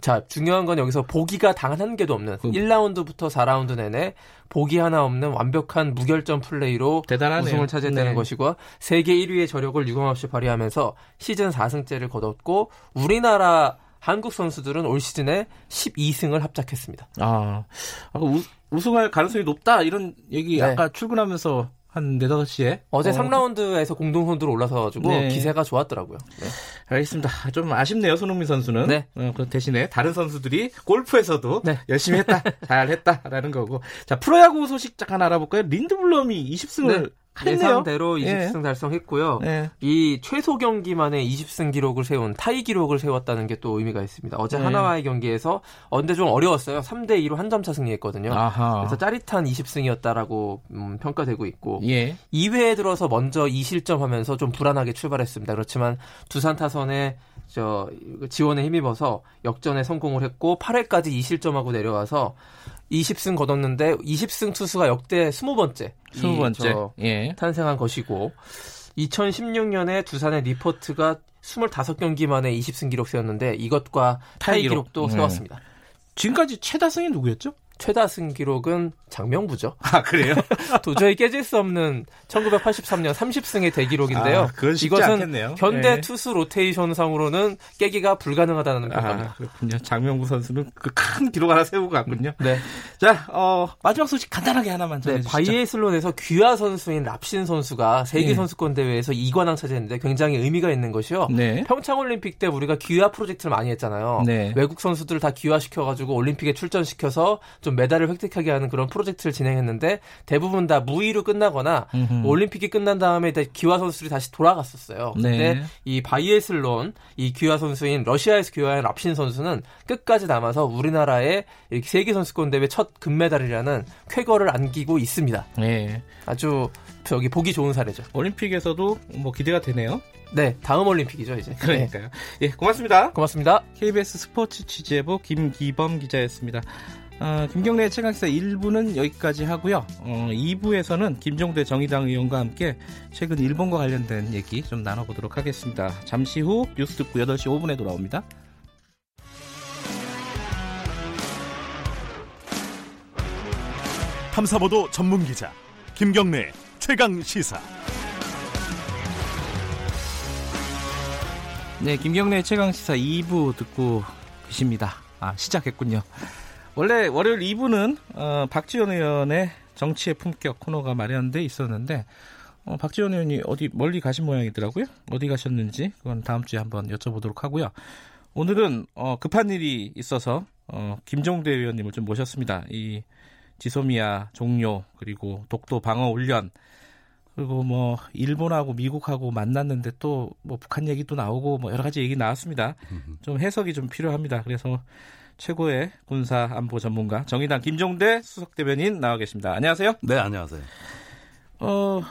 자, 중요한 건 여기서 보기가 단한 개도 없는 그... 1라운드부터 4라운드 내내 보기 하나 없는 완벽한 무결점 플레이로 대단하네요. 우승을 차지했다는 네. 것이고 세계 1위의 저력을 유감없이 발휘하면서 시즌 4승째를 거뒀고 우리나라 한국 선수들은 올 시즌에 12승을 합작했습니다. 아, 우, 우승할 가능성이 높다 이런 얘기 네. 아까 출근하면서 한 4, 5시에. 어제 어, 3라운드에서 공동 선두로 올라서가지고 네. 기세가 좋았더라고요. 네. 알겠습니다. 좀 아쉽네요, 손흥민 선수는. 네. 어, 그 대신에 다른 선수들이 골프에서도 네. 열심히 했다, 잘 했다라는 거고. 자, 프로야구 소식 잠깐 알아볼까요? 린드블럼이 20승을 예상대로 20승 예. 달성했고요. 예. 이 최소 경기 만에 20승 기록을 세운 타이 기록을 세웠다는 게 또 의미가 있습니다. 어제 예. 하나와의 경기에서 어, 근데 좀 어려웠어요. 3대 2로 한 점 차 승리했거든요. 아하. 그래서 짜릿한 20승이었다라고 음, 평가되고 있고 예. 2회에 들어서 먼저 2실점하면서 좀 불안하게 출발했습니다. 그렇지만 두산 타선에 저 지원에 힘입어서 역전에 성공을 했고 8회까지 2실점하고 내려와서 20승 거뒀는데 20승 투수가 역대 20번째 20번째 예. 탄생한 것이고 2016년에 두산의 리포트가 25경기 만에 20승 기록 세웠는데 이것과 타이 기록도 네. 세웠습니다. 지금까지 최다승이 누구였죠? 최다승 기록은 장명부죠. 아 그래요? 도저히 깨질 수 없는 1983년 30승의 대기록인데요. 아, 그건 쉽지 이것은 않겠네요. 현대 네. 투수 로테이션상으로는 깨기가 불가능하다는 아, 평가입니다. 아, 그렇군요. 장명부 선수는 그 큰 기록 하나 세우고 갔군요. 네. 자, 어, 마지막 소식 간단하게 하나만 네, 전해주시죠. 네, 바이애슬론에서 귀화 선수인 랍신 선수가 세계 선수권 대회에서 2관왕 차지했는데 굉장히 의미가 있는 것이요. 네. 평창 올림픽 때 우리가 귀화 프로젝트를 많이 했잖아요. 네. 외국 선수들을 다 귀화시켜가지고 올림픽에 출전시켜서 좀 메달을 획득하게 하는 그런 프로젝트를 진행했는데 대부분 다 무위로 끝나거나 음흠. 올림픽이 끝난 다음에 귀화 선수들이 다시 돌아갔었어요. 근데 네. 이 바이애슬론 이 귀화 선수인 러시아에서 귀화한 랍신 선수는 끝까지 남아서 우리나라의 세계 선수권 대회 첫 금메달이라는 쾌거를 안기고 있습니다. 네. 아주 저기 보기 좋은 사례죠. 올림픽에서도 뭐 기대가 되네요. 네, 다음 올림픽이죠, 이제. 그러니까요. 예, 고맙습니다. 고맙습니다. KBS 스포츠 취재부 김기범 기자였습니다. 어, 김경래 최강시사 1부는 여기까지 하고요. 어, 2부에서는 김종대 정의당 의원과 함께 최근 일본과 관련된 얘기 좀 나눠보도록 하겠습니다. 잠시 후 뉴스 듣고 8시 5분에 돌아옵니다. 탐사보도 전문 기자 김경래 최강 시사. 네, 김경래 최강 시사 2부 듣고 계십니다. 아, 시작했군요. 원래 월요일 2부는 어, 박지원 의원의 정치의 품격 코너가 마련돼 있었는데 어, 박지원 의원이 어디 멀리 가신 모양이더라고요. 어디 가셨는지 그건 다음 주에 한번 여쭤보도록 하고요. 오늘은 어, 급한 일이 있어서 어, 김종대 의원님을 좀 모셨습니다. 이 지소미아 종료 그리고 독도 방어 훈련 그리고 뭐 일본하고 미국하고 만났는데 또 뭐 북한 얘기도 나오고 뭐 여러 가지 얘기 나왔습니다. 좀 해석이 좀 필요합니다. 그래서 최고의 군사 안보 전문가 정의당 김종대 수석 대변인 나와 계십니다. 안녕하세요. 네, 안녕하세요. 어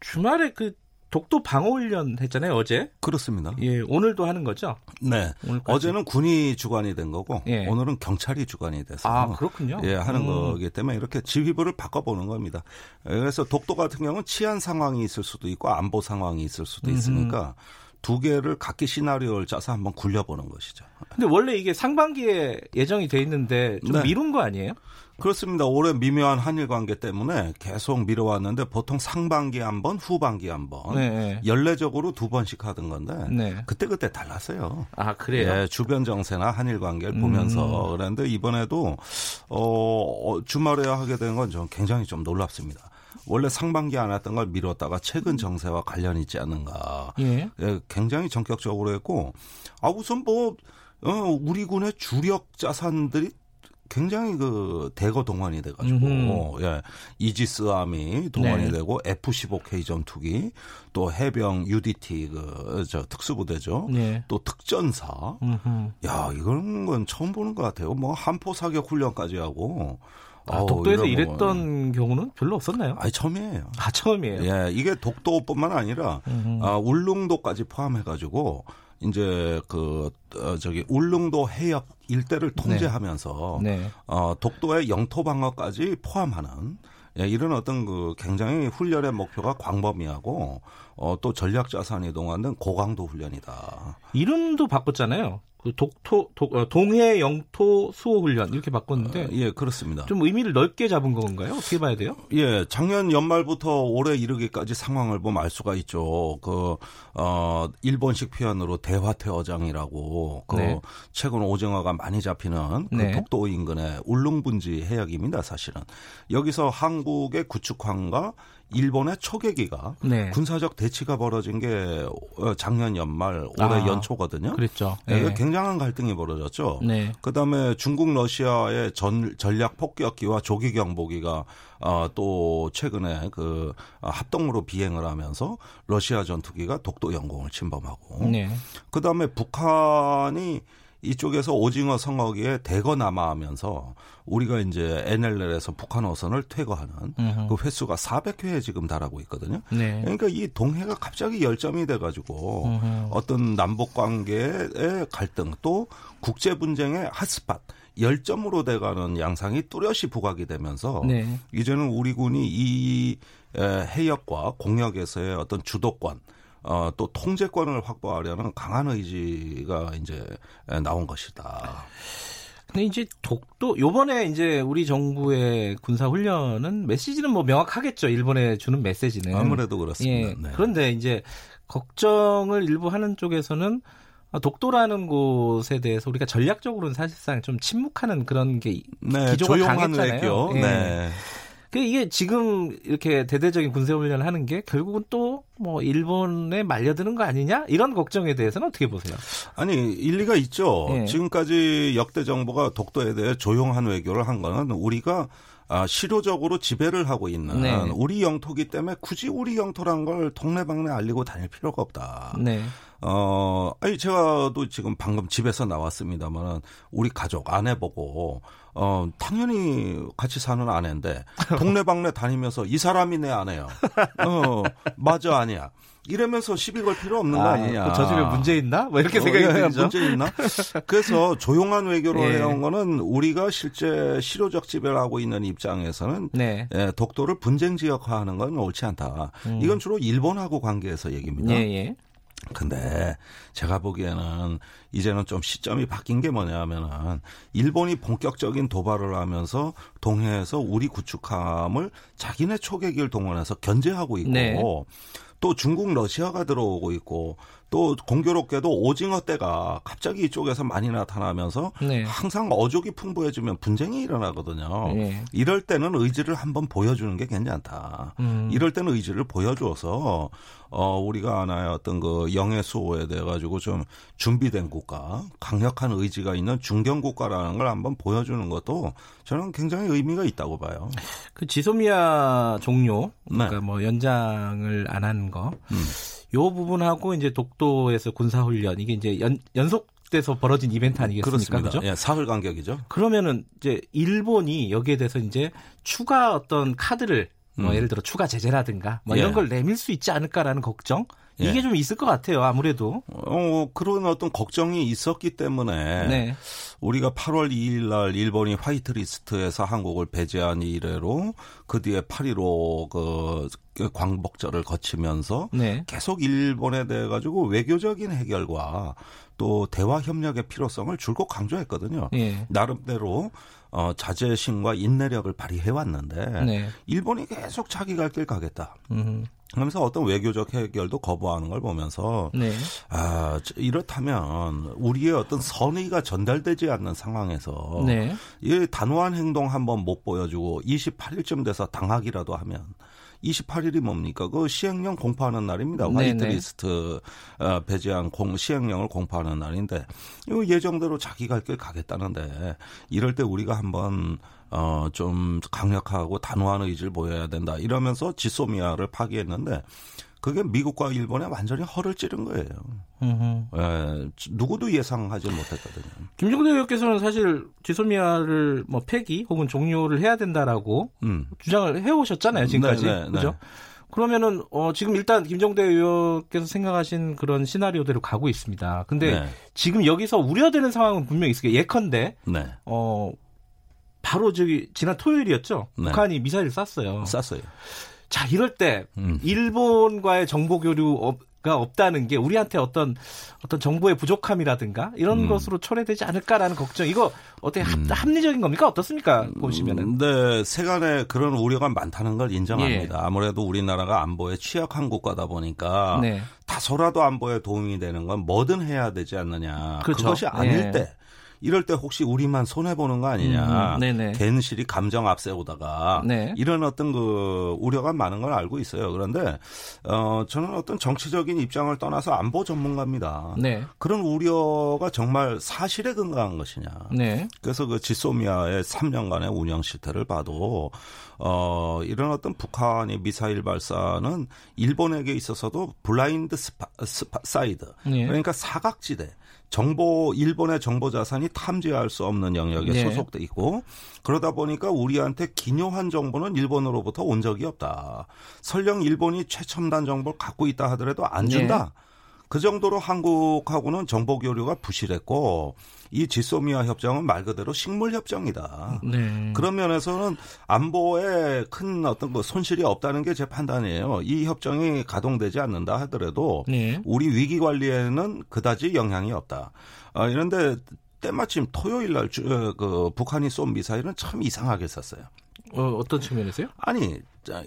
주말에 그 독도 방어 훈련 했잖아요 어제. 그렇습니다. 예, 오늘도 하는 거죠? 네. 오늘까지. 어제는 군이 주관이 된 거고 예. 오늘은 경찰이 주관이 돼서 아 그렇군요. 예, 하는 음. 거기 때문에 이렇게 지휘부를 바꿔보는 겁니다. 그래서 독도 같은 경우는 치안 상황이 있을 수도 있고 안보 상황이 있을 수도 있으니까. 음. 두 개를 각기 시나리오를 짜서 한번 굴려보는 것이죠. 근데 원래 이게 상반기에 예정이 돼 있는데 좀 네. 미룬 거 아니에요? 그렇습니다. 올해 미묘한 한일 관계 때문에 계속 미뤄왔는데 보통 상반기 한 번, 후반기 한 번, 네. 연례적으로 두 번씩 하던 건데 네. 그때 그때 달랐어요. 아 그래요? 예, 주변 정세나 한일 관계를 음. 보면서 그런데 이번에도 어, 어 주말에 하게 된 건 좀 굉장히 좀 놀랍습니다. 원래 상반기 안 했던 걸 미뤘다가 최근 정세와 관련이 있지 않는가. 예. 예 굉장히 전격적으로 했고, 아, 우선 뭐, 어, 우리 군의 주력 자산들이 굉장히 그 대거 동원이 돼가지고 어, 예 이지스 함이 동원이 네. 되고 F-15K 전투기 또 해병 UDT 그 저 특수부대죠 네. 또 특전사 음흠. 야 이런 건 처음 보는 것 같아요 뭐 한포 사격 훈련까지 하고 아, 독도에서 이랬던 경우는 별로 없었나요? 아니 처음이에요. 아 처음이에요. 예, 이게 독도뿐만 아니라 아, 울릉도까지 포함해가지고 이제 그 어, 저기 울릉도 해역 일대를 네. 통제하면서 네. 네. 어, 독도의 영토 방어까지 포함하는 예, 이런 어떤 그 굉장히 훈련의 목표가 광범위하고 어, 또 전략 자산 이 동원된 고강도 훈련이다. 이름도 바꿨잖아요. 그 독토 독, 어, 동해 영토 수호 훈련 이렇게 바꿨는데 어, 예 그렇습니다. 좀 의미를 넓게 잡은 건가요? 어떻게 봐야 돼요? 예 작년 연말부터 올해 이르기까지 상황을 보면 알 수가 있죠. 그 어 일본식 표현으로 대화태어장이라고 그 네. 최근 오징어가 많이 잡히는 그 네. 독도 인근의 울릉분지 해역입니다. 사실은 여기서 한국의 구축함과 일본의 초계기가 네. 군사적 대치가 벌어진 게 어, 작년 연말 올해 아, 연초거든요. 그렇죠. 네. 네. 굉장한 갈등이 벌어졌죠. 네. 그다음에 중국 러시아의 전, 전략 폭격기와 조기 경보기가 어, 또 최근에 그 합동으로 비행을 하면서 러시아 전투기가 독도 영공을 침범하고 네. 그다음에 북한이 이쪽에서 오징어 성어기에 대거 남아하면서 우리가 이제 NLL에서 북한 어선을 퇴거하는 으흠. 그 횟수가 400회에 지금 달하고 있거든요. 네. 그러니까 이 동해가 갑자기 열점이 돼가지고 으흠. 어떤 남북 관계의 갈등 또 국제 분쟁의 핫스팟 열점으로 돼가는 양상이 뚜렷이 부각이 되면서 네. 이제는 우리 군이 이 해역과 공역에서의 어떤 주도권 어, 또 통제권을 확보하려는 강한 의지가 이제 나온 것이다. 근데 이제 독도 요번에 이제 우리 정부의 군사 훈련은 메시지는 뭐 명확하겠죠. 일본에 주는 메시지는 아무래도 그렇습니다. 예. 네. 그런데 이제 걱정을 일부 하는 쪽에서는 독도라는 곳에 대해서 우리가 전략적으로는 사실상 좀 침묵하는 그런 게 네, 기조가 강했잖아요. 예. 네. 그 이게 지금 이렇게 대대적인 군사 훈련을 하는 게 결국은 또 뭐 일본에 말려드는 거 아니냐 이런 걱정에 대해서는 어떻게 보세요? 아니 일리가 있죠. 네. 지금까지 역대 정부가 독도에 대해 조용한 외교를 한 거는 우리가 아, 실효적으로 지배를 하고 있는 네. 우리 영토기 때문에 굳이 우리 영토란 걸 동네방네 알리고 다닐 필요가 없다. 네. 어, 아니 제가도 지금 방금 집에서 나왔습니다만 우리 가족 아내 보고 어, 당연히 같이 사는 아내인데 동네방네 다니면서 이 사람이 내 아내요. 어, 맞아 아니야. 이러면서 시비 걸 필요 없는 거 아, 아니냐. 저 집에 문제 있나? 뭐 이렇게 어, 생각이 어, 들죠. 문제 있나? 그래서 조용한 외교를 예. 해온 거는 우리가 실제 실효적 지배를 하고 있는 입장에서는 네. 예, 독도를 분쟁 지역화하는 건 옳지 않다. 음. 이건 주로 일본하고 관계에서 얘기입니다. 예, 예. 근데 제가 보기에는 이제는 좀 시점이 바뀐 게 뭐냐면은 일본이 본격적인 도발을 하면서 동해에서 우리 구축함을 자기네 초계기를 동원해서 견제하고 있고 네. 또 중국 러시아가 들어오고 있고 또 공교롭게도 오징어 떼가 갑자기 이쪽에서 많이 나타나면서 네. 항상 어족이 풍부해지면 분쟁이 일어나거든요. 네. 이럴 때는 의지를 한번 보여주는 게 괜찮다. 음. 이럴 때는 의지를 보여줘서 어 우리가 하나의 어떤 그 영해 수호에 대해 가지고 좀 준비된 국가, 강력한 의지가 있는 중견 국가라는 걸 한번 보여주는 것도 저는 굉장히 의미가 있다고 봐요. 그 지소미아 종료 그러니까 네. 뭐 연장을 안 하는 거. 음. 요 부분하고 이제 독도에서 군사훈련 이게 이제 연, 연속돼서 벌어진 이벤트 아니겠습니까? 그렇죠? 예, 사흘 간격이죠. 그러면은 이제 일본이 여기에 대해서 이제 추가 어떤 카드를 뭐 음. 예를 들어 추가 제재라든가 뭐 이런 예. 걸 내밀 수 있지 않을까라는 걱정 예. 이게 좀 있을 것 같아요. 아무래도. 어, 그런 어떤 걱정이 있었기 때문에 네. 우리가 8월 2일 날 일본이 화이트 리스트에서 한국을 배제한 이래로 그 뒤에 8.15 그, 그 광복절을 거치면서 네. 계속 일본에 대해 가지고 외교적인 해결과 또 대화 협력의 필요성을 줄곧 강조했거든요. 예. 나름대로 어, 자제심과 인내력을 발휘해 왔는데 네. 일본이 계속 자기 갈 길 가겠다. 음. 그러면서 어떤 외교적 해결도 거부하는 걸 보면서 네. 아 이렇다면 우리의 어떤 선의가 전달되지 않는 상황에서 네. 이 단호한 행동 한번 못 보여주고 28일쯤 돼서 당하기라도 하면 28일이 뭡니까? 그 시행령 공포하는 날입니다. 화이트리스트 어, 배제한 공 시행령을 공포하는 날인데 이거 예정대로 자기 갈 길 가겠다는데 이럴 때 우리가 한번 어, 좀 강력하고 단호한 의지를 보여야 된다. 이러면서 지소미아를 파기했는데 그게 미국과 일본에 완전히 허를 찌른 거예요. 예, 누구도 예상하지 못했거든요. 김종대 의원께서는 사실 지소미아를 뭐 폐기 혹은 종료를 해야 된다라고 음. 주장을 해오셨잖아요, 지금까지. 네네, 네, 그죠? 네. 그러면은 어 지금 일단 김종대 의원께서 생각하신 그런 시나리오대로 가고 있습니다. 근데 네. 지금 여기서 우려되는 상황은 분명히 있을 거예요. 예컨대 네. 어 바로 저기 지난 토요일이었죠. 네. 북한이 미사일을 쐈어요. 쐈어요. 자, 이럴 때 음. 일본과의 정보 교류 가 없다는 게 우리한테 어떤 어떤 정보의 부족함이라든가 이런 음. 것으로 초래되지 않을까라는 걱정. 이거 어떻게 음. 합리적인 겁니까? 어떻습니까? 보시면은. 네, 세간에 그런 우려가 많다는 걸 인정합니다. 예. 아무래도 우리나라가 안보에 취약한 국가다 보니까 네. 다소라도 안보에 도움이 되는 건 뭐든 해야 되지 않느냐. 그렇죠. 그것이 아닐 예. 때 이럴 때 혹시 우리만 손해 보는 거 아니냐. 음, 괜시리 감정 앞세우다가 네. 이런 어떤 그 우려가 많은 걸 알고 있어요. 그런데 어 저는 어떤 정치적인 입장을 떠나서 안보 전문가입니다. 네. 그런 우려가 정말 사실에 근거한 것이냐. 네. 그래서 그 지소미아의 3년간의 운영 실태를 봐도 어, 이런 어떤 북한의 미사일 발사는 일본에게 있어서도 blind spo, spot side. 네. 그러니까 사각지대. 정보 일본의 정보 자산이 탐지할 수 없는 영역에 네. 소속돼 있고 그러다 보니까 우리한테 기묘한 정보는 일본으로부터 온 적이 없다. 설령 일본이 최첨단 정보를 갖고 있다 하더라도 안 준다. 네. 그 정도로 한국하고는 정보 교류가 부실했고 이 지소미아 협정은 말 그대로 식물 협정이다. 네. 그런 면에서는 안보에 큰 어떤 그 손실이 없다는 게 제 판단이에요. 이 협정이 가동되지 않는다 하더라도 네. 우리 위기 관리에는 그다지 영향이 없다. 아, 이런데 때마침 토요일 날 그 북한이 쏜 미사일은 참 이상하게 쐈어요. 어, 어떤 측면에서요? 아니,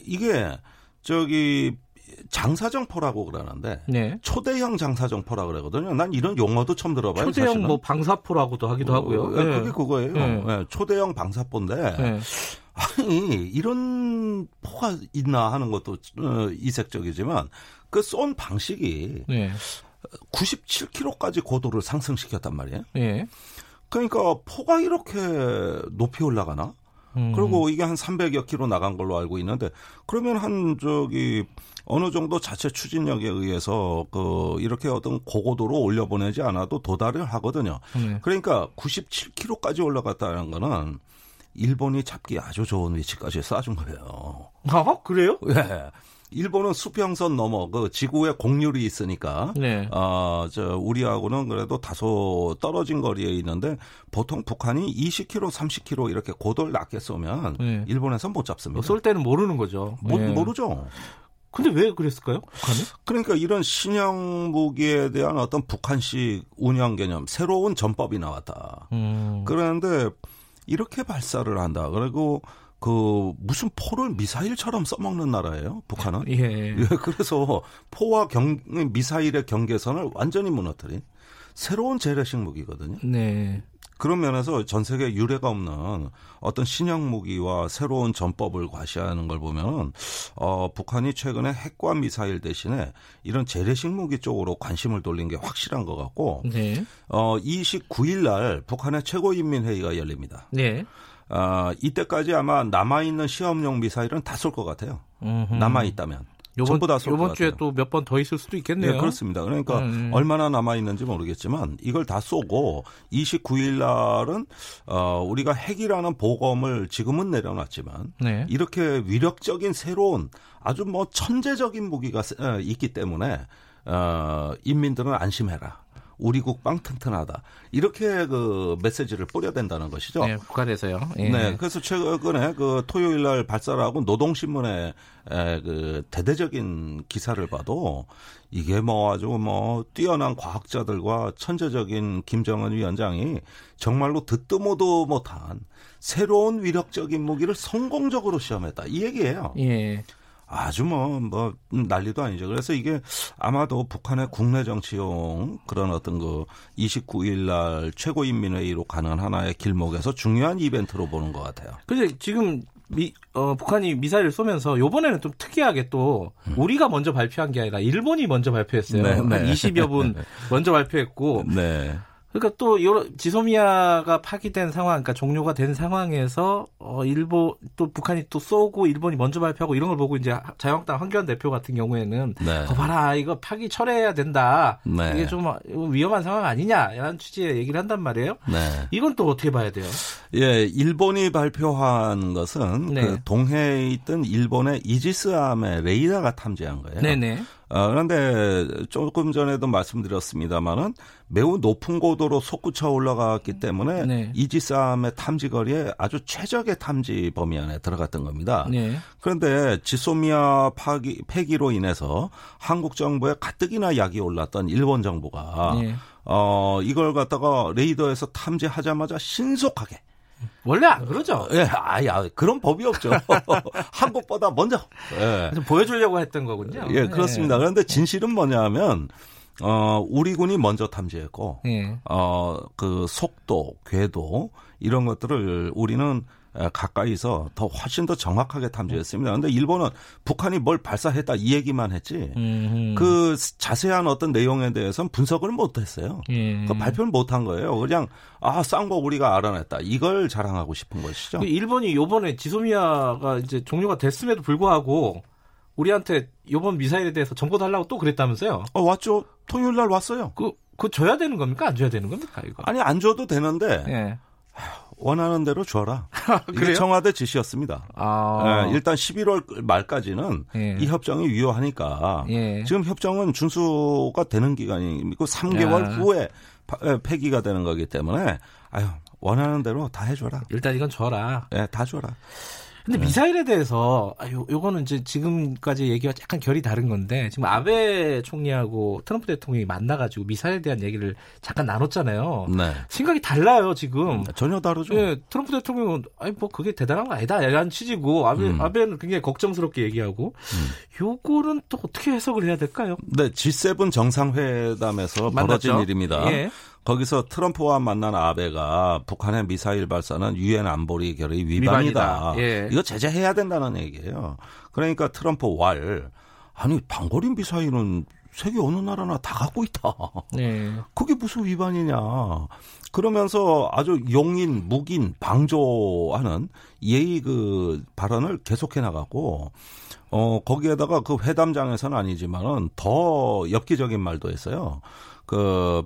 이게 저기 장사정포라고 그러는데 네. 초대형 장사정포라 그러거든요. 난 이런 용어도 처음 들어봐요. 초대형 사실은. 뭐 방사포라고도 하기도 어, 하고요. 네. 그게 그거예요. 네. 네. 초대형 방사포인데 네. 아니 이런 포가 있나 하는 것도 어, 이색적이지만 그 쏜 방식이 97km까지 고도를 상승시켰단 말이에요. 그러니까 포가 이렇게 높이 올라가나? 음. 그리고 이게 한 300여 킬로 나간 걸로 알고 있는데 그러면 한 저기 어느 정도 자체 추진력에 의해서 그 이렇게 어떤 고고도로 올려보내지 않아도 도달을 하거든요. 네. 그러니까 97km까지 올라갔다는 거는 일본이 잡기 아주 좋은 위치까지 쏴준 거예요. 아, 그래요? 네. 일본은 수평선 넘어 그 지구에 공률이 있으니까 네. 어저 우리하고는 그래도 다소 떨어진 거리에 있는데 보통 북한이 20km, 30km 이렇게 고도를 낮게 쏘면 네. 일본에서 못 잡습니다. 쏠 때는 모르는 거죠. 못, 네. 모르죠. 근데 왜 그랬을까요? 북한이? 그러니까 이런 신형 무기에 대한 어떤 북한식 운영 개념, 새로운 전법이 나왔다. 음. 그런데 이렇게 발사를 한다. 그리고 그 무슨 포를 미사일처럼 써먹는 나라예요. 북한은. 예. 예 그래서 포와 경 미사일의 경계선을 완전히 무너뜨린 새로운 재래식 무기거든요. 네. 그런 면에서 전 세계 유례가 없는 어떤 신형 무기와 새로운 전법을 과시하는 걸 보면 어 북한이 최근에 핵과 미사일 대신에 이런 재래식 무기 쪽으로 관심을 돌린 게 확실한 것 같고 네. 어 29일 날 북한의 최고인민회의가 열립니다. 네. 어, 이때까지 아마 남아 있는 시험용 미사일은 다 쏠 것 같아요. 남아 있다면. 요번, 전부 다쏠 요번 주에 또 몇 번 더 있을 수도 있겠네요. 네, 그렇습니다. 그러니까 음. 얼마나 남아 있는지 모르겠지만 이걸 다 쏘고 29일 날은 어 우리가 핵이라는 보검을 지금은 내려놨지만 네. 이렇게 위력적인 새로운 아주 뭐 천재적인 무기가 어, 있기 때문에 어 인민들은 안심해라. 우리 국방 튼튼하다. 이렇게 그 메시지를 뿌려야 된다는 것이죠. 네, 북한에서요. 예. 네, 그래서 최근에 그 토요일 날 발사하고 노동신문에 그 대대적인 기사를 봐도 이게 뭐 아주 뭐 뛰어난 과학자들과 천재적인 김정은 위원장이 정말로 듣도 모도 못한 새로운 위력적인 무기를 성공적으로 시험했다. 이 얘기예요. 예. 아주 뭐, 뭐, 난리도 아니죠. 그래서 이게 아마도 북한의 국내 정치용 그런 어떤 그 29일 날 최고인민회의로 가는 하나의 길목에서 중요한 이벤트로 보는 것 같아요. 근데 지금 미, 어, 북한이 미사일을 쏘면서 요번에는 좀 특이하게 또 음. 우리가 먼저 발표한 게 아니라 일본이 먼저 발표했어요. 네, 네. 한 20여 분 먼저 발표했고. 네. 그러니까 또 여러 지소미아가 파기된 상황, 그러니까 종료가 된 상황에서 어 일본 또 북한이 또 쏘고 일본이 먼저 발표하고 이런 걸 보고 이제 자유한국당 황교안 대표 같은 경우에는 네. 어 봐라 이거 파기 철회해야 된다. 네. 이게 좀 위험한 상황 아니냐라는 취지의 얘기를 한단 말이에요. 네. 이건 또 어떻게 봐야 돼요? 예, 일본이 발표한 것은 네. 그 동해에 있던 일본의 이지스함의 레이더가 탐지한 거예요. 네네. 어, 그런데 조금 전에도 말씀드렸습니다만은 매우 높은 고도로 솟구쳐 올라갔기 때문에 네. 이지스함의 탐지 거리에 아주 최적의 탐지 범위 안에 들어갔던 겁니다. 네. 그런데 지소미아 파기, 폐기로 인해서 한국 정부에 가뜩이나 약이 올랐던 일본 정부가 네. 어, 이걸 갖다가 레이더에서 탐지하자마자 신속하게 원래 안 그러죠. 예, 아야 그런 법이 없죠. 한국보다 먼저 예. 보여주려고 했던 거군요. 예, 그렇습니다. 예. 그런데 진실은 뭐냐면 어 우리 군이 먼저 탐지했고 예. 어그 속도, 궤도 이런 것들을 우리는 가까이서 더 훨씬 더 정확하게 탐지했습니다. 그런데 일본은 북한이 뭘 발사했다 이 얘기만 했지 음흠. 그 자세한 어떤 내용에 대해서는 분석을 못했어요. 예. 그 발표를 못한 거예요. 그냥 아싼 거 우리가 알아냈다 이걸 자랑하고 싶은 것이죠. 그 일본이 요번에 지소미아가 이제 종료가 됐음에도 불구하고 우리한테 요번 미사일에 대해서 정보 달라고 또 그랬다면서요? 어 왔죠. 토요일 날 왔어요. 그, 그 줘야 되는 겁니까? 안 줘야 되는 겁니까? 이거? 아니 안 줘도 되는데. 예. 원하는 대로 줘라. 이게 청와대 지시였습니다. 아. 네, 일단 11월 말까지는 예. 이 협정이 유효하니까 예. 지금 협정은 준수가 되는 기간이고 3개월 야. 후에 폐기가 되는 거기 때문에 아유 원하는 대로 다 해줘라. 일단 이건 줘라. 네, 다 줘라. 근데 네. 미사일에 대해서 아, 요, 요거는 이제 지금까지 얘기가 약간 결이 다른 건데 지금 아베 총리하고 트럼프 대통령이 만나가지고 미사일에 대한 얘기를 잠깐 나눴잖아요. 네. 생각이 달라요 지금. 전혀 다르죠. 네, 트럼프 대통령은 아니 뭐 그게 대단한 거 아니다 이런 취지고 아베 음. 아베는 굉장히 걱정스럽게 얘기하고 음. 요거는 또 어떻게 해석을 해야 될까요? 네, G7 정상회담에서 만났죠? 벌어진 일입니다. 예. 거기서 트럼프와 만난 아베가 북한의 미사일 발사는 유엔 안보리 결의 위반이다. 위반이다. 예. 이거 제재해야 된다는 얘기예요. 그러니까 트럼프 왈 아니 방거리 미사일은 세계 어느 나라나 다 갖고 있다. 네. 그게 무슨 위반이냐. 그러면서 아주 용인, 묵인, 방조하는 예의 그 발언을 계속해 나갔고, 어, 거기에다가 그 회담장에서는 아니지만은 더 엽기적인 말도 했어요. 그,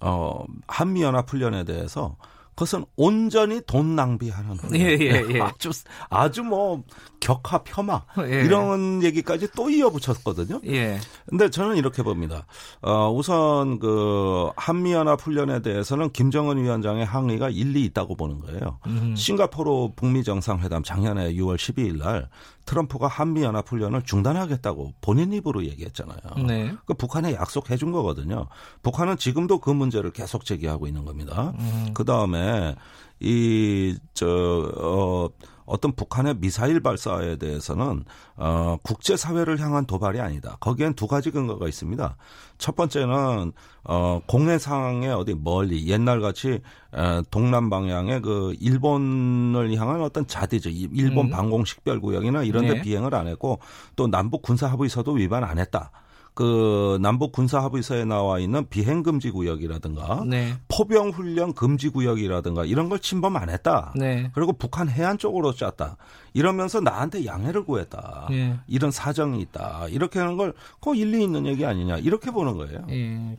어, 한미연합훈련에 대해서 그것은 온전히 돈 낭비하는. 예, 예, 예. 아주 아주 뭐 격하 폄하 예. 이런 얘기까지 또 이어붙였거든요. 예. 근데 저는 이렇게 봅니다. 어, 우선 그 한미연합 훈련에 대해서는 김정은 위원장의 항의가 일리 있다고 보는 거예요. 음. 싱가포르 북미 정상회담 작년에 6월 12일 날 트럼프가 한미 연합 훈련을 중단하겠다고 본인 입으로 얘기했잖아요. 네. 그 북한에 약속해 준 거거든요. 북한은 지금도 그 문제를 계속 제기하고 있는 겁니다. 음. 그 다음에 이저 어, 어떤 북한의 미사일 발사에 대해서는 어 국제 사회를 향한 도발이 아니다. 거기엔 두 가지 근거가 있습니다. 첫 번째는 어 공해상에 어디 멀리 옛날 같이 어, 동남 방향의 그 일본을 향한 어떤 자대죠. 일본 음. 방공 식별 구역이나 이런 데 네. 비행을 안 했고 또 남북 군사 합의서도 위반 안 했다. 그 남북 군사 합의서에 나와 있는 비행 금지 구역이라든가 네. 포병 훈련 금지 구역이라든가 이런 걸 침범 안 했다. 네. 그리고 북한 해안 쪽으로 짰다. 이러면서 나한테 양해를 구했다. 네. 이런 사정이 있다. 이렇게 하는 걸그 일리 있는 얘기 아니냐. 이렇게 보는 거예요. 예.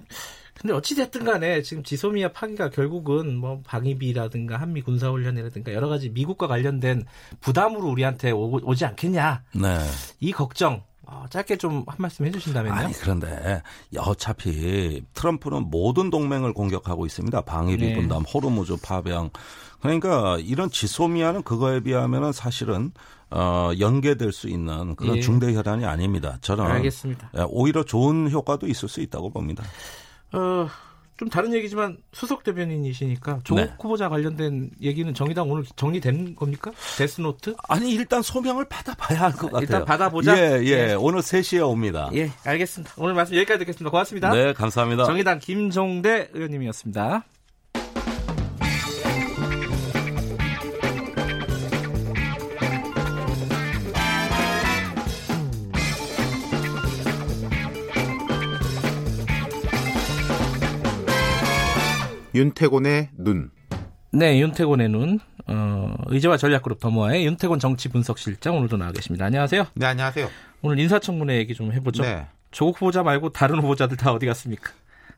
근데 어찌됐든 간에 지금 지소미아 파기가 결국은 뭐 방위비라든가 한미 군사훈련이라든가 여러 가지 미국과 관련된 부담으로 우리한테 오, 지 않겠냐. 네. 이 걱정 어, 짧게 좀 한 말씀 해주신다면요. 아니 그런데 어차피 트럼프는 모든 동맹을 공격하고 있습니다. 방위비 네. 분담, 호르무즈 파병. 그러니까 이런 지소미아는 그거에 비하면은 사실은 어, 연계될 수 있는 그런 예. 중대 혈안이 아닙니다. 저는 알겠습니다. 예, 오히려 좋은 효과도 있을 수 있다고 봅니다. 어, 좀 다른 얘기지만 수석 대변인이시니까 조국 네. 후보자 관련된 얘기는 정의당 오늘 정리된 겁니까? 데스노트? 아니 일단 소명을 받아봐야 할 것 같아요. 일단 받아보자. 예, 예. 네. 오늘 3시에 옵니다. 예, 알겠습니다. 오늘 말씀 여기까지 듣겠습니다. 고맙습니다. 네, 감사합니다. 정의당 김종대 의원님이었습니다. 윤태곤의 눈. 네, 윤태곤의 눈. 어, 의제와 전략그룹 더모아의 윤태곤 정치분석실장 오늘도 나와 계십니다. 안녕하세요. 네, 안녕하세요. 오늘 인사청문회 얘기 좀 해보죠. 네. 조국 후보자 말고 다른 후보자들 다 어디 갔습니까?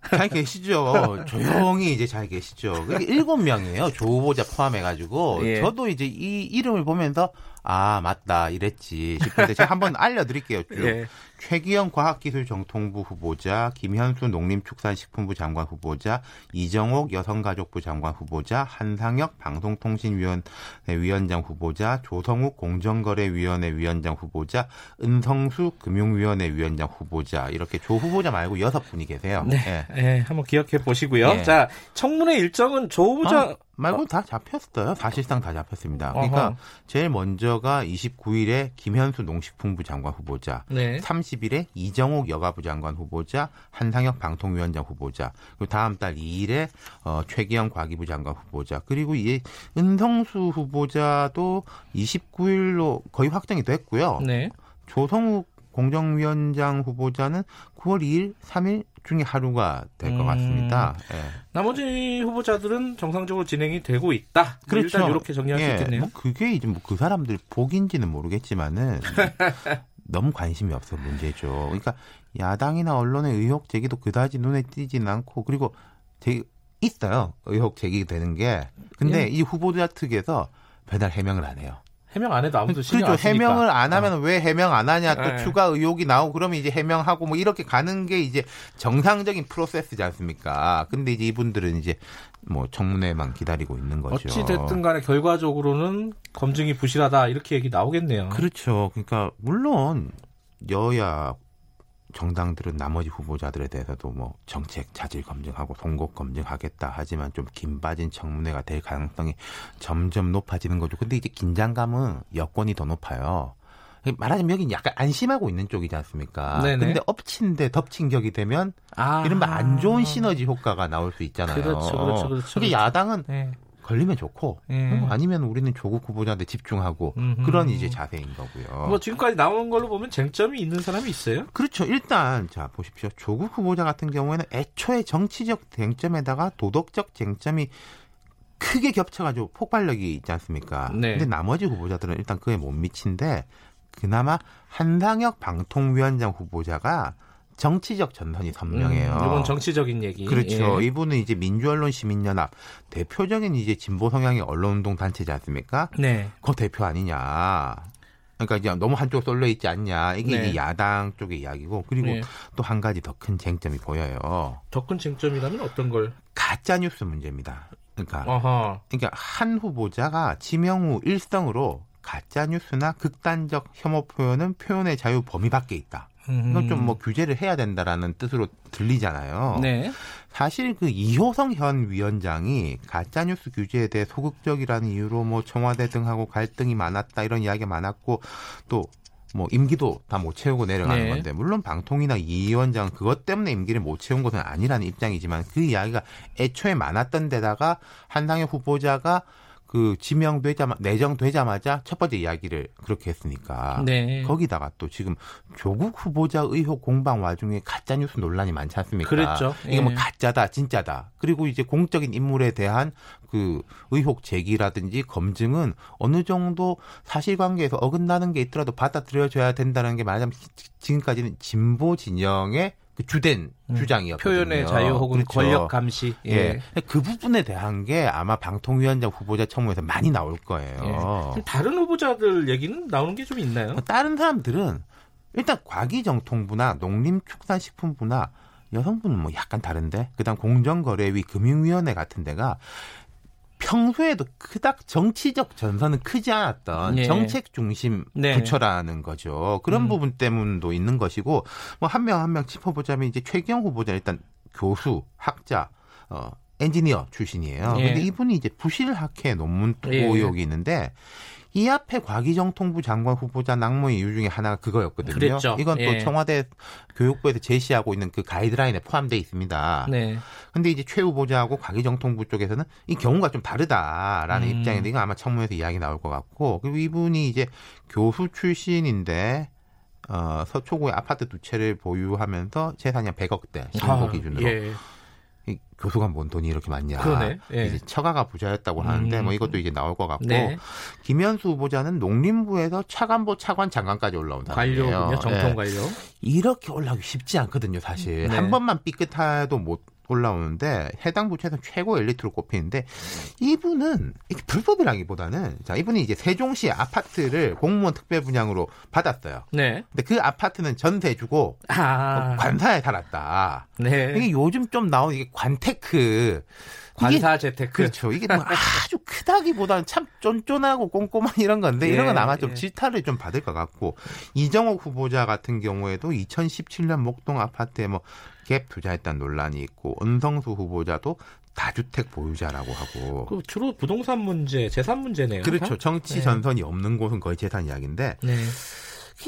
잘 계시죠. 조용히 이제 잘 계시죠. 일곱 명이에요. 조 후보자 포함해가지고 예. 저도 이제 이 이름을 보면서 아 맞다 이랬지 싶은데 제가 한번 알려드릴게요. 예. 최기영 과학기술정통부 후보자, 김현수 농림축산식품부 장관 후보자, 이정옥 여성가족부 장관 후보자, 한상혁 방송통신위원회 위원장 후보자, 조성욱 공정거래위원회 위원장 후보자, 은성수 금융위원회 위원장 후보자 이렇게 조 후보자 말고 여섯 분이 계세요. 네, 네. 네 한번 기억해 보시고요. 네. 자 청문회 일정은 조 후보자 아, 말고 다 잡혔어요. 사실상 다 잡혔습니다. 그러니까 어허. 제일 먼저가 29일에 김현수 농식품부 장관 후보자, 네. 30일에 이정옥 여가부 장관 후보자, 한상혁 방통위원장 후보자, 그리고 다음 달 2일에 어, 최기영 과기부 장관 후보자, 그리고 이 은성수 후보자도 29일로 거의 확정이 됐고요. 네. 조성욱 공정위원장 후보자는 9월 2일, 3일 중에 하루가 될것 음, 같습니다. 예. 나머지 후보자들은 정상적으로 진행이 되고 있다. 그렇죠. 일단 이렇게 정리할 예, 수 있겠네요. 뭐 그게 이제 뭐 그 사람들 복인지는 모르겠지만은 너무 관심이 없어 문제죠. 그러니까 야당이나 언론의 의혹 제기도 그다지 눈에 띄지는 않고 그리고 제 있어요 의혹 제기되는 게 근데 예. 이 후보자 측에서 배달 해명을 안 해요. 해명 안 해도 아무도 신경 그렇죠. 안 해명을 안 하면 어. 왜 해명 안 하냐 또 네. 추가 의혹이 나오고 그러면 이제 해명하고 뭐 이렇게 가는 게 이제 정상적인 프로세스지 않습니까? 근데 이제 이분들은 이제 뭐 청문회만 기다리고 있는 거죠. 어찌 됐든 간에 결과적으로는 검증이 부실하다 이렇게 얘기 나오겠네요. 그렇죠. 그러니까 물론 여야 정당들은 나머지 후보자들에 대해서도 뭐 정책 자질 검증하고 송곡 검증하겠다 하지만 좀 긴 빠진 청문회가 될 가능성이 점점 높아지는 거죠. 근데 이제 긴장감은 여권이 더 높아요. 말하자면 여기 약간 안심하고 있는 쪽이지 않습니까? 네네. 근데 엎친 데 덮친 격이 되면 아. 이른바 안 좋은 시너지 효과가 나올 수 있잖아요. 그렇죠, 그렇죠, 그렇죠. 그게 야당은 네. 걸리면 좋고 음. 아니면 우리는 조국 후보자한테 집중하고 음흠. 그런 이제 자세인 거고요. 뭐 지금까지 나온 걸로 보면 쟁점이 있는 사람이 있어요? 그렇죠. 일단 자 보십시오. 조국 후보자 같은 경우에는 애초에 정치적 쟁점에다가 도덕적 쟁점이 크게 겹쳐가지고 폭발력이 있지 않습니까? 네. 근데 나머지 후보자들은 일단 그에 못 미친데 그나마 한상혁 방통위원장 후보자가 정치적 전선이 선명해요. 음, 이건 정치적인 얘기. 그렇죠. 예. 이분은 이제 민주언론 시민연합 대표적인 이제 진보 성향의 언론운동 단체지 않습니까? 네. 그 대표 아니냐. 그러니까 이제 너무 한쪽 쏠려 있지 않냐. 이게 네. 이제 야당 쪽의 이야기고 그리고 네. 또한 가지 더 큰 쟁점이 보여요. 더 큰 쟁점이라면 어떤 걸? 가짜 뉴스 문제입니다. 그러니까 어허. 그러니까 한 후보자가 지명 후 일성으로 가짜 뉴스나 극단적 혐오 표현은 표현의 자유 범위 밖에 있다. 이건 좀 뭐 규제를 해야 된다라는 뜻으로 들리잖아요. 네. 사실 그 이호성 현 위원장이 가짜뉴스 규제에 대해 소극적이라는 이유로 뭐 청와대 등하고 갈등이 많았다 이런 이야기가 많았고 또 뭐 임기도 다 못 채우고 내려가는 네. 건데 물론 방통이나 이 위원장 그것 때문에 임기를 못 채운 것은 아니라는 입장이지만 그 이야기가 애초에 많았던 데다가 한상혁 후보자가 그 지명되자마 내정되자마자 첫 번째 이야기를 그렇게 했으니까 네. 거기다가 또 지금 조국 후보자 의혹 공방 와중에 가짜 뉴스 논란이 많지 않습니까? 그렇죠. 이게 뭐 예. 뭐 가짜다, 진짜다. 그리고 이제 공적인 인물에 대한 그 의혹 제기라든지 검증은 어느 정도 사실관계에서 어긋나는 게 있더라도 받아들여져야 된다는 게 말하자면 지금까지는 진보 진영의 그 주된 음, 주장이었거든요. 표현의 자유 혹은 그렇죠. 권력 감시. 예. 예. 그 부분에 대한 게 아마 방통위원장 후보자 청문회에서 많이 나올 거예요. 예. 다른 후보자들 얘기는 나오는 게 좀 있나요? 뭐 다른 사람들은 일단 과기정통부나 농림축산식품부나 여성분은 뭐 약간 다른데 그다음 공정거래위 금융위원회 같은 데가 평소에도 그닥 정치적 전선은 크지 않았던 네. 정책 중심 네. 부처라는 거죠. 그런 음. 부분 때문도 있는 것이고 뭐 한 명 한명 짚어보자면 이제 최경 후보자 일단 교수, 학자, 어 엔지니어 출신이에요. 예. 근데 이분이 이제 부실학회 논문 투고 예. 의혹이 있는데 이 앞에 과기정통부 장관 후보자 낙무의 이유 중에 하나가 그거였거든요. 그랬죠. 이건 또 예. 청와대 교육부에서 제시하고 있는 그 가이드라인에 포함되어 있습니다. 네. 근데 이제 최 후보자하고 과기정통부 쪽에서는 이 경우가 좀 다르다라는 음. 입장인데 이건 아마 청문회에서 이야기 나올 것 같고 그리고 이분이 이제 교수 출신인데 어, 서초구에 아파트 두 채를 보유하면서 재산이 한 100억대 신고 아, 기준으로. 예. 이 교수가 뭔 돈이 이렇게 많냐. 그러네. 예. 이제 처가가 부자였다고 하는데 음. 뭐 이것도 이제 나올 것 같고 네. 김현수 후보자는 농림부에서 차관보 차관 장관까지 올라온 사람이에요. 관료군요. 정통 관료. 예. 이렇게 올라오기 쉽지 않거든요, 사실. 네. 한 번만 삐끗해도 못 올라오는데 해당 부처에서 최고 엘리트로 꼽히는데 이분은 이게 불법이라기보다는 자 이분이 이제 세종시 아파트를 공무원 특별 분양으로 받았어요. 네. 근데 그 아파트는 전세 주고 아. 관사에 살았다. 네. 이게 요즘 좀 나온 이게 관테크 관사 재테크. 그렇죠. 이게 뭐 아주 크다기보다는 참 쫀쫀하고 꼼꼼한 이런 건데 예, 이런 건 아마 좀 예. 질타를 좀 받을 것 같고 이정옥 후보자 같은 경우에도 2017년 목동 아파트에 뭐 갭 투자했다는 논란이 있고 은성수 후보자도 다주택 보유자라고 하고 그 주로 부동산 문제, 재산 문제네요. 그렇죠. 정치 네. 전선이 없는 곳은 거의 재산 이야기인데 네.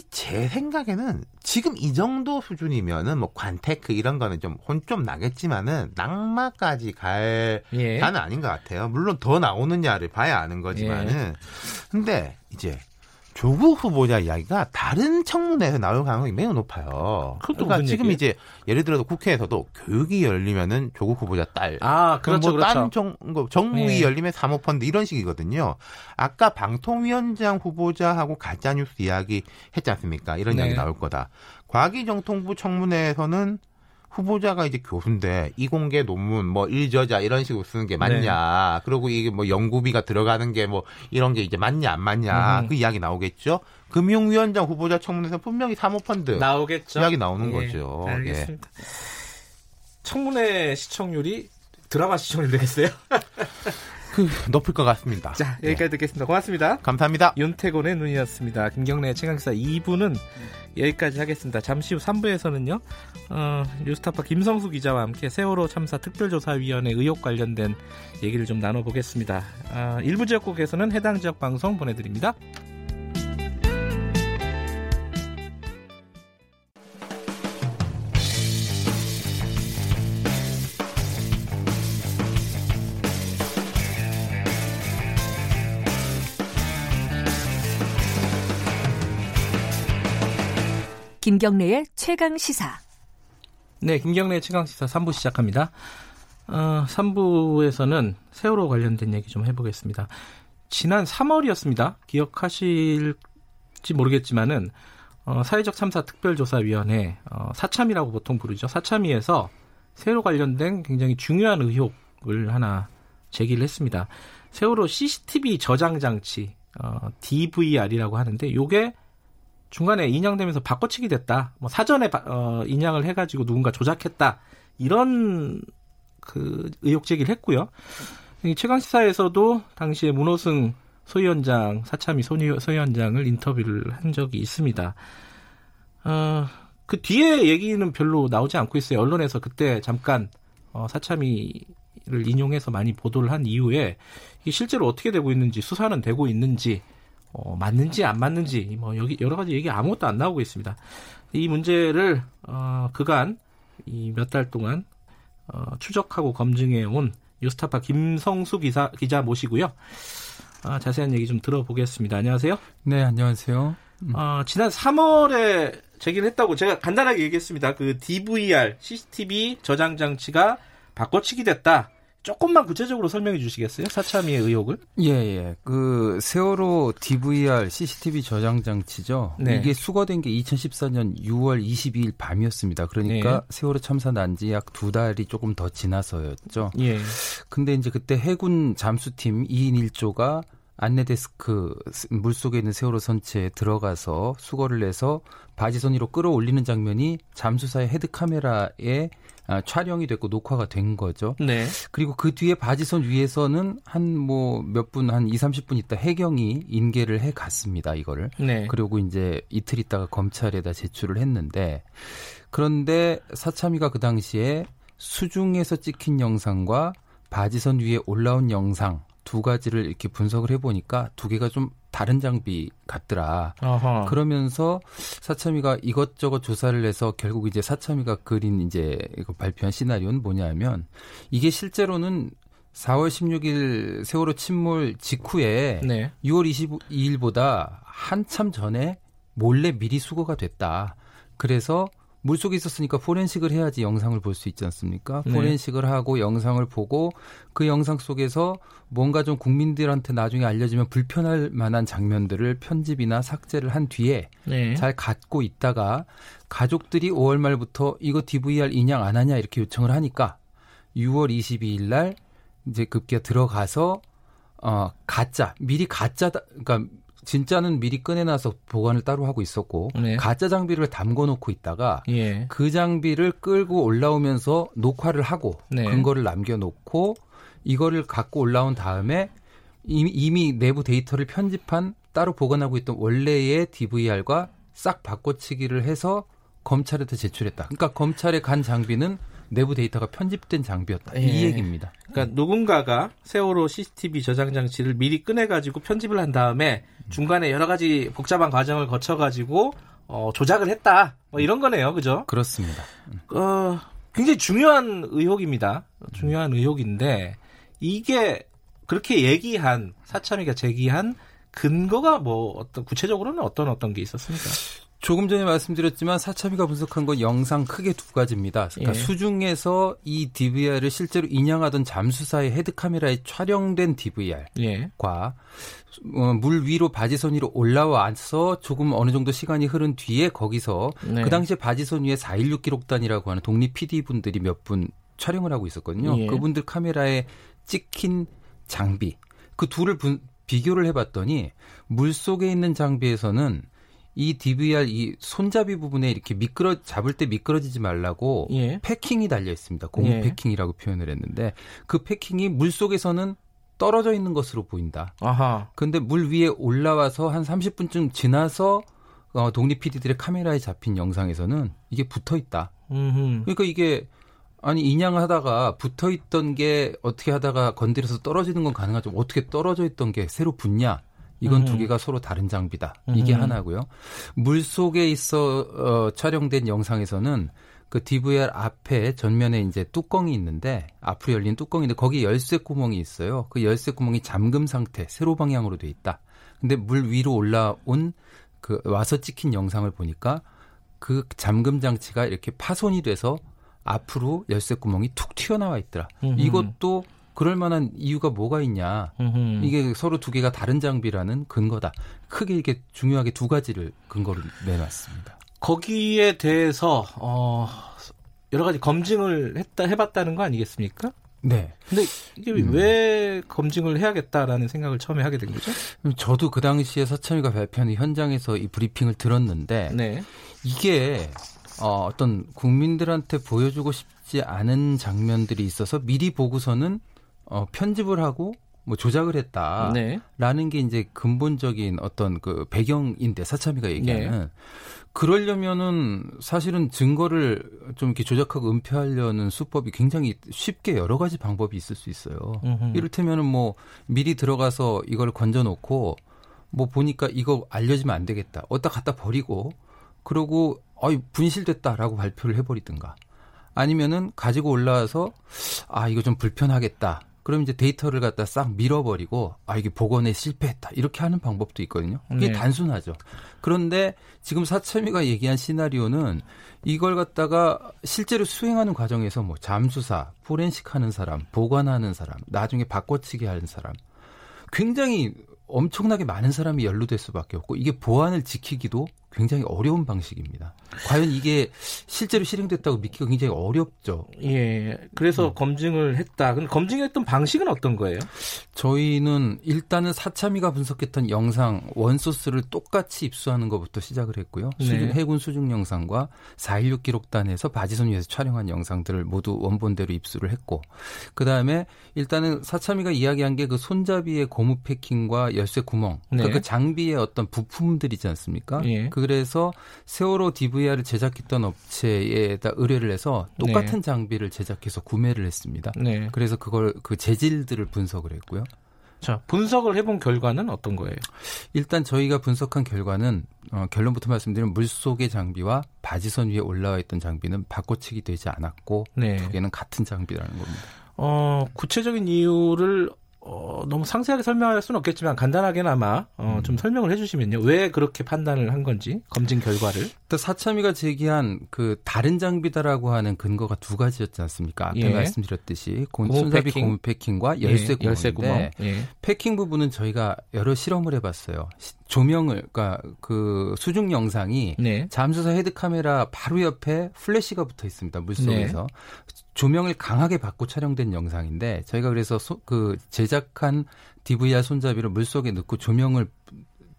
제 생각에는 지금 이 정도 수준이면은 뭐 관테크 이런 거는 좀 혼 좀 나겠지만은 낙마까지 갈 예. 가는 아닌 것 같아요. 물론 더 나오느냐를 봐야 아는 거지만은 예. 근데 이제 조국 후보자 이야기가 다른 청문회에서 나올 가능성이 매우 높아요. 그러니까 지금 얘기예요? 이제 예를 들어서 국회에서도 교육이 열리면은 조국 후보자 딸, 아 그렇죠, 뭐 그렇죠. 다른 정, 뭐 정부위 네. 열리면 사모펀드 이런 식이거든요. 아까 방통위원장 후보자하고 가짜 뉴스 이야기 했지 않습니까? 이런 네. 이야기 나올 거다. 과기정통부 청문회에서는 후보자가 이제 교수인데 이공계 논문 뭐 일저자 이런 식으로 쓰는 게 맞냐. 네. 그리고 이게 뭐 연구비가 들어가는 게 뭐 이런 게 이제 맞냐 안 맞냐 음. 그 이야기 나오겠죠. 금융위원장 후보자 청문회에서 분명히 사모펀드 나오겠죠. 이야기 나오는 예. 거죠. 알겠습니다. 예. 청문회 시청률이 드라마 시청률 되겠어요? 그 높을 것 같습니다. 자 여기까지 예. 듣겠습니다. 고맙습니다. 감사합니다. 윤태곤의 눈이었습니다. 김경래 최강사 2부는 여기까지 하겠습니다. 잠시 후 3부에서는요. 어, 뉴스타파 김성수 기자와 함께 세월호 참사 특별조사위원회 의혹 관련된 얘기를 좀 나눠보겠습니다. 어, 일부 지역국에서는 해당 지역 방송 보내드립니다. 김경래의 최강 시사. 네, 김경래의 최강 시사 3부 시작합니다. 어, 3부에서는 세월호 관련된 얘기 좀 해보겠습니다. 지난 3월이었습니다. 기억하실지 모르겠지만은 어, 사회적 참사 특별조사위원회 어, 사참이라고 보통 부르죠. 사참위에서 세월호 관련된 굉장히 중요한 의혹을 하나 제기를 했습니다. 세월호 CCTV 저장 장치 어, DVR이라고 하는데 요게 중간에 인양되면서 바꿔치기 됐다. 뭐 사전에 어, 인양을 해가지고 누군가 조작했다. 이런 그 의혹 제기를 했고요. 최강 시사에서도 당시에 문호승 소위원장 사참위 소위원장을 인터뷰를 한 적이 있습니다. 어, 그 뒤에 얘기는 별로 나오지 않고 있어요. 언론에서 그때 잠깐 어, 사참위를 인용해서 많이 보도를 한 이후에 이게 실제로 어떻게 되고 있는지 수사는 되고 있는지 어, 맞는지 안 맞는지 뭐 여기 여러 가지 얘기 아무것도 안 나오고 있습니다. 이 문제를 어, 그간 이 몇 달 동안 어, 추적하고 검증해 온 뉴스타파 김성수 기사 기자 모시고요. 아, 자세한 얘기 좀 들어보겠습니다. 안녕하세요. 네, 안녕하세요. 음. 어, 지난 3월에 제기를 했다고 제가 간단하게 얘기했습니다. 그 DVR CCTV 저장 장치가 바꿔치기 됐다. 조금만 구체적으로 설명해 주시겠어요? 사참위의 의혹을? 예, 예. 그 세월호 DVR CCTV 저장 장치죠. 네. 이게 수거된 게 2014년 6월 22일 밤이었습니다. 그러니까 네. 세월호 참사 난 지 약 두 달이 조금 더 지나서였죠. 예. 근데 이제 그때 해군 잠수팀 2인 1조가 안내 데스크 물 속에 있는 세월호 선체에 들어가서 수거를 해서 바지선 위로 끌어올리는 장면이 잠수사의 헤드 카메라에 아, 촬영이 됐고 녹화가 된 거죠. 네. 그리고 그 뒤에 바지선 위에서는 한 뭐 몇 분 한 2, 30분 있다 해경이 인계를 해 갔습니다. 이거를. 네. 그리고 이제 이틀 있다가 검찰에다 제출을 했는데 그런데 사참위가 그 당시에 수중에서 찍힌 영상과 바지선 위에 올라온 영상 두 가지를 이렇게 분석을 해보니까 두 개가 좀 다른 장비 같더라. 어허. 그러면서 사참위가 이것저것 조사를 해서 결국 이제 사참위가 그린 이제 발표한 시나리오는 뭐냐면 이게 실제로는 4월 16일 세월호 침몰 직후에 네. 6월 22일보다 한참 전에 몰래 미리 수거가 됐다. 그래서 물속에 있었으니까 포렌식을 해야지 영상을 볼 수 있지 않습니까? 네. 포렌식을 하고 영상을 보고 그 영상 속에서 뭔가 좀 국민들한테 나중에 알려지면 불편할 만한 장면들을 편집이나 삭제를 한 뒤에 네. 잘 갖고 있다가 가족들이 5월 말부터 이거 DVR 인양 안 하냐 이렇게 요청을 하니까 6월 22일 날 이제 급기야 들어가서 어 가짜 미리 가짜다 그러니까 진짜는 미리 꺼내놔서 보관을 따로 하고 있었고 네. 가짜 장비를 담궈 놓고 있다가 예. 그 장비를 끌고 올라오면서 녹화를 하고 네. 근거를 남겨놓고 이거를 갖고 올라온 다음에 이미, 이미 내부 데이터를 편집한 따로 보관하고 있던 원래의 DVR과 싹 바꿔치기를 해서 검찰한테 제출했다. 그러니까 검찰에 간 장비는 내부 데이터가 편집된 장비였다. 예. 이 얘기입니다. 그러니까 누군가가 세월호 CCTV 저장 장치를 미리 꺼내가지고 편집을 한 다음에 중간에 여러 가지 복잡한 과정을 거쳐가지고 어, 조작을 했다. 뭐 이런 거네요, 그죠? 그렇습니다. 어, 굉장히 중요한 의혹입니다. 중요한 의혹인데 이게 그렇게 얘기한 사참위가 제기한 근거가 뭐 어떤 구체적으로는 어떤 어떤 게 있었습니까? 조금 전에 말씀드렸지만 사참위가 분석한 건 영상 크게 두 가지입니다. 그러니까 예. 수중에서 이 DVR을 실제로 인양하던 잠수사의 헤드카메라에 촬영된 DVR과 예. 어, 물 위로 바지선 위로 올라와서 조금 어느 정도 시간이 흐른 뒤에 거기서 네. 그 당시에 바지선 위에 416 기록단이라고 하는 독립 PD 분들이 몇 분 촬영을 하고 있었거든요. 예. 그분들 카메라에 찍힌 장비 그 둘을 분, 비교를 해봤더니 물 속에 있는 장비에서는 이 DVR 이 손잡이 부분에 이렇게 미끄러 잡을 때 미끄러지지 말라고 예. 패킹이 달려 있습니다. 고무 예. 패킹이라고 표현을 했는데 그 패킹이 물 속에서는 떨어져 있는 것으로 보인다. 아하. 근데 물 위에 올라와서 한 30분쯤 지나서 어, 독립 PD들의 카메라에 잡힌 영상에서는 이게 붙어 있다. 음흠. 그러니까 이게 아니 인양하다가 붙어 있던 게 어떻게 하다가 건드려서 떨어지는 건 가능하죠. 어떻게 떨어져 있던 게 새로 붙냐? 이건 음. 두 개가 서로 다른 장비다. 이게 음. 하나고요. 물 속에 있어 어, 촬영된 영상에서는 그 DVR 앞에 전면에 이제 뚜껑이 있는데 앞으로 열린 뚜껑인데 거기 열쇠 구멍이 있어요. 그 열쇠 구멍이 잠금 상태, 세로 방향으로 돼 있다. 근데 물 위로 올라온 그 와서 찍힌 영상을 보니까 그 잠금 장치가 이렇게 파손이 돼서 앞으로 열쇠 구멍이 툭 튀어나와 있더라. 음흠. 이것도 그럴 만한 이유가 뭐가 있냐. 음흠. 이게 서로 두 개가 다른 장비라는 근거다. 크게 이게 중요하게 두 가지를 근거로 내놨습니다. 거기에 대해서 어 여러 가지 검증을 했다 해봤다는 거 아니겠습니까? 네. 근데 이게 음. 왜 검증을 해야겠다라는 생각을 처음에 하게 된 거죠? 저도 그 당시에 서참위가 발표하는 현장에서 이 브리핑을 들었는데 네. 이게 어, 어떤 국민들한테 보여주고 싶지 않은 장면들이 있어서 미리 보고서는 어, 편집을 하고 뭐 조작을 했다라는 네. 게 이제 근본적인 어떤 그 배경인데 사참위가 얘기하는 네. 그러려면은 사실은 증거를 좀 이렇게 조작하고 은폐하려는 수법이 굉장히 쉽게 여러 가지 방법이 있을 수 있어요. 음흠. 이를테면은 뭐 미리 들어가서 이걸 건져 놓고 뭐 보니까 이거 알려지면 안 되겠다. 어디다 갖다 버리고 그러고 어이 분실됐다라고 발표를 해버리든가 아니면은 가지고 올라와서 아 이거 좀 불편하겠다. 그럼 이제 데이터를 갖다 싹 밀어버리고 아 이게 복원에 실패했다 이렇게 하는 방법도 있거든요. 이게 네. 단순하죠. 그런데 지금 사천미가 얘기한 시나리오는 이걸 갖다가 실제로 수행하는 과정에서 뭐 잠수사, 포렌식 하는 사람, 보관하는 사람, 나중에 바꿔치기 하는 사람 굉장히 엄청나게 많은 사람이 연루될 수밖에 없고 이게 보안을 지키기도 굉장히 어려운 방식입니다. 과연 이게 실제로 실행됐다고 믿기가 굉장히 어렵죠. 예. 그래서 음. 검증을 했다. 근데 검증했던 방식은 어떤 거예요? 저희는 일단은 사참위가 분석했던 영상 원소스를 똑같이 입수하는 것부터 시작을 했고요. 네. 수중, 해군 수중 영상과 4.16 기록단에서 바지선 위에서 촬영한 영상들을 모두 원본대로 입수를 했고 그다음에 일단은 사참위가 이야기한 게 그 손잡이의 고무 패킹과 열쇠 구멍 그러니까 네. 그 장비의 어떤 부품들이지 않습니까? 예. 그 그래서 세월호 DVR을 제작했던 업체에다 의뢰를 해서 똑같은 네. 장비를 제작해서 구매를 했습니다. 네. 그래서 그걸 그 재질들을 분석을 했고요. 자, 분석을 해본 결과는 어떤 거예요? 일단 저희가 분석한 결과는 어, 결론부터 말씀드리면 물 속의 장비와 바지선 위에 올라와 있던 장비는 바꿔치기 되지 않았고 네. 두 개는 같은 장비라는 겁니다. 어, 구체적인 이유를 어, 너무 상세하게 설명할 수는 없겠지만 간단하게나마 어, 음. 좀 설명을 해주시면요. 왜 그렇게 판단을 한 건지 검증 결과를. 또 사참위가 제기한 그 다른 장비다라고 하는 근거가 두 가지였지 않습니까? 아까 예. 말씀드렸듯이 손잡이 고무 패킹과 열쇠 구멍인데 예. 열쇠 구멍. 예. 패킹 부분은 저희가 여러 실험을 해봤어요. 조명을 그러니까 그 수중 영상이 네. 잠수사 헤드 카메라 바로 옆에 플래시가 붙어 있습니다. 물속에서 네. 조명을 강하게 받고 촬영된 영상인데 저희가 그래서 소, 그 제작한 DVR 손잡이를 물속에 넣고 조명을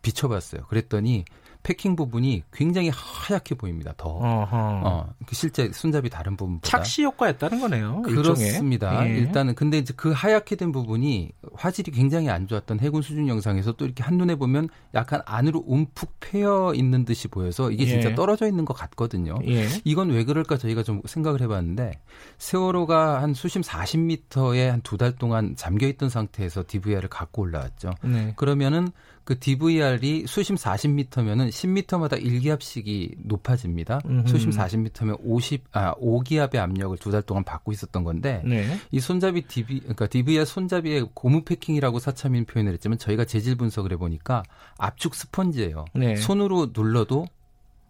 비춰봤어요. 그랬더니 패킹 부분이 굉장히 하얗게 보입니다. 더 어, 그 실제 손잡이 다른 부분보다 착시 효과였다는 거네요. 그렇습니다. 예. 일단은 근데 이제 그 하얗게 된 부분이 화질이 굉장히 안 좋았던 해군 수중 영상에서 또 이렇게 한 눈에 보면 약간 안으로 움푹 패여 있는 듯이 보여서 이게 진짜 예. 떨어져 있는 것 같거든요. 예. 이건 왜 그럴까 저희가 좀 생각을 해봤는데 세월호가 한 수심 40m에 한 두 달 동안 잠겨 있던 상태에서 DVR을 갖고 올라왔죠. 네. 그러면은 그 DVR이 수심 40m면은 10m마다 1기압씩이 높아집니다. 음흠. 수심 40m면 50, 아, 5기압의 압력을 두 달 동안 받고 있었던 건데, 네. 이 손잡이 DV, 그러니까 DVR 손잡이의 고무 패킹이라고 사참인 표현을 했지만 저희가 재질 분석을 해보니까 압축 스펀지예요. 네. 손으로 눌러도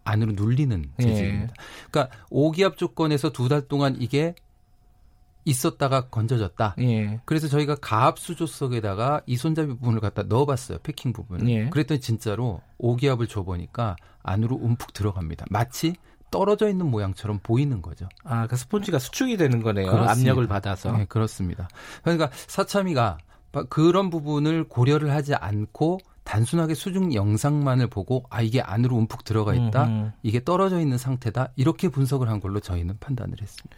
안으로 눌리는 네. 재질입니다. 네. 그러니까 5기압 조건에서 두 달 동안 이게 있었다가 건져졌다. 예. 그래서 저희가 가압 수조석에다가 이 손잡이 부분을 갖다 넣어봤어요. 패킹 부분. 예. 그랬더니 진짜로 오기압을 줘보니까 안으로 움푹 들어갑니다. 마치 떨어져 있는 모양처럼 보이는 거죠. 아, 그 스폰지가 수축이 되는 거네요. 그렇습니다. 압력을 받아서. 네, 그렇습니다. 그러니까 사참이가 그런 부분을 고려를 하지 않고 단순하게 수중 영상만을 보고 아 이게 안으로 움푹 들어가 있다, 음흠. 이게 떨어져 있는 상태다 이렇게 분석을 한 걸로 저희는 판단을 했습니다.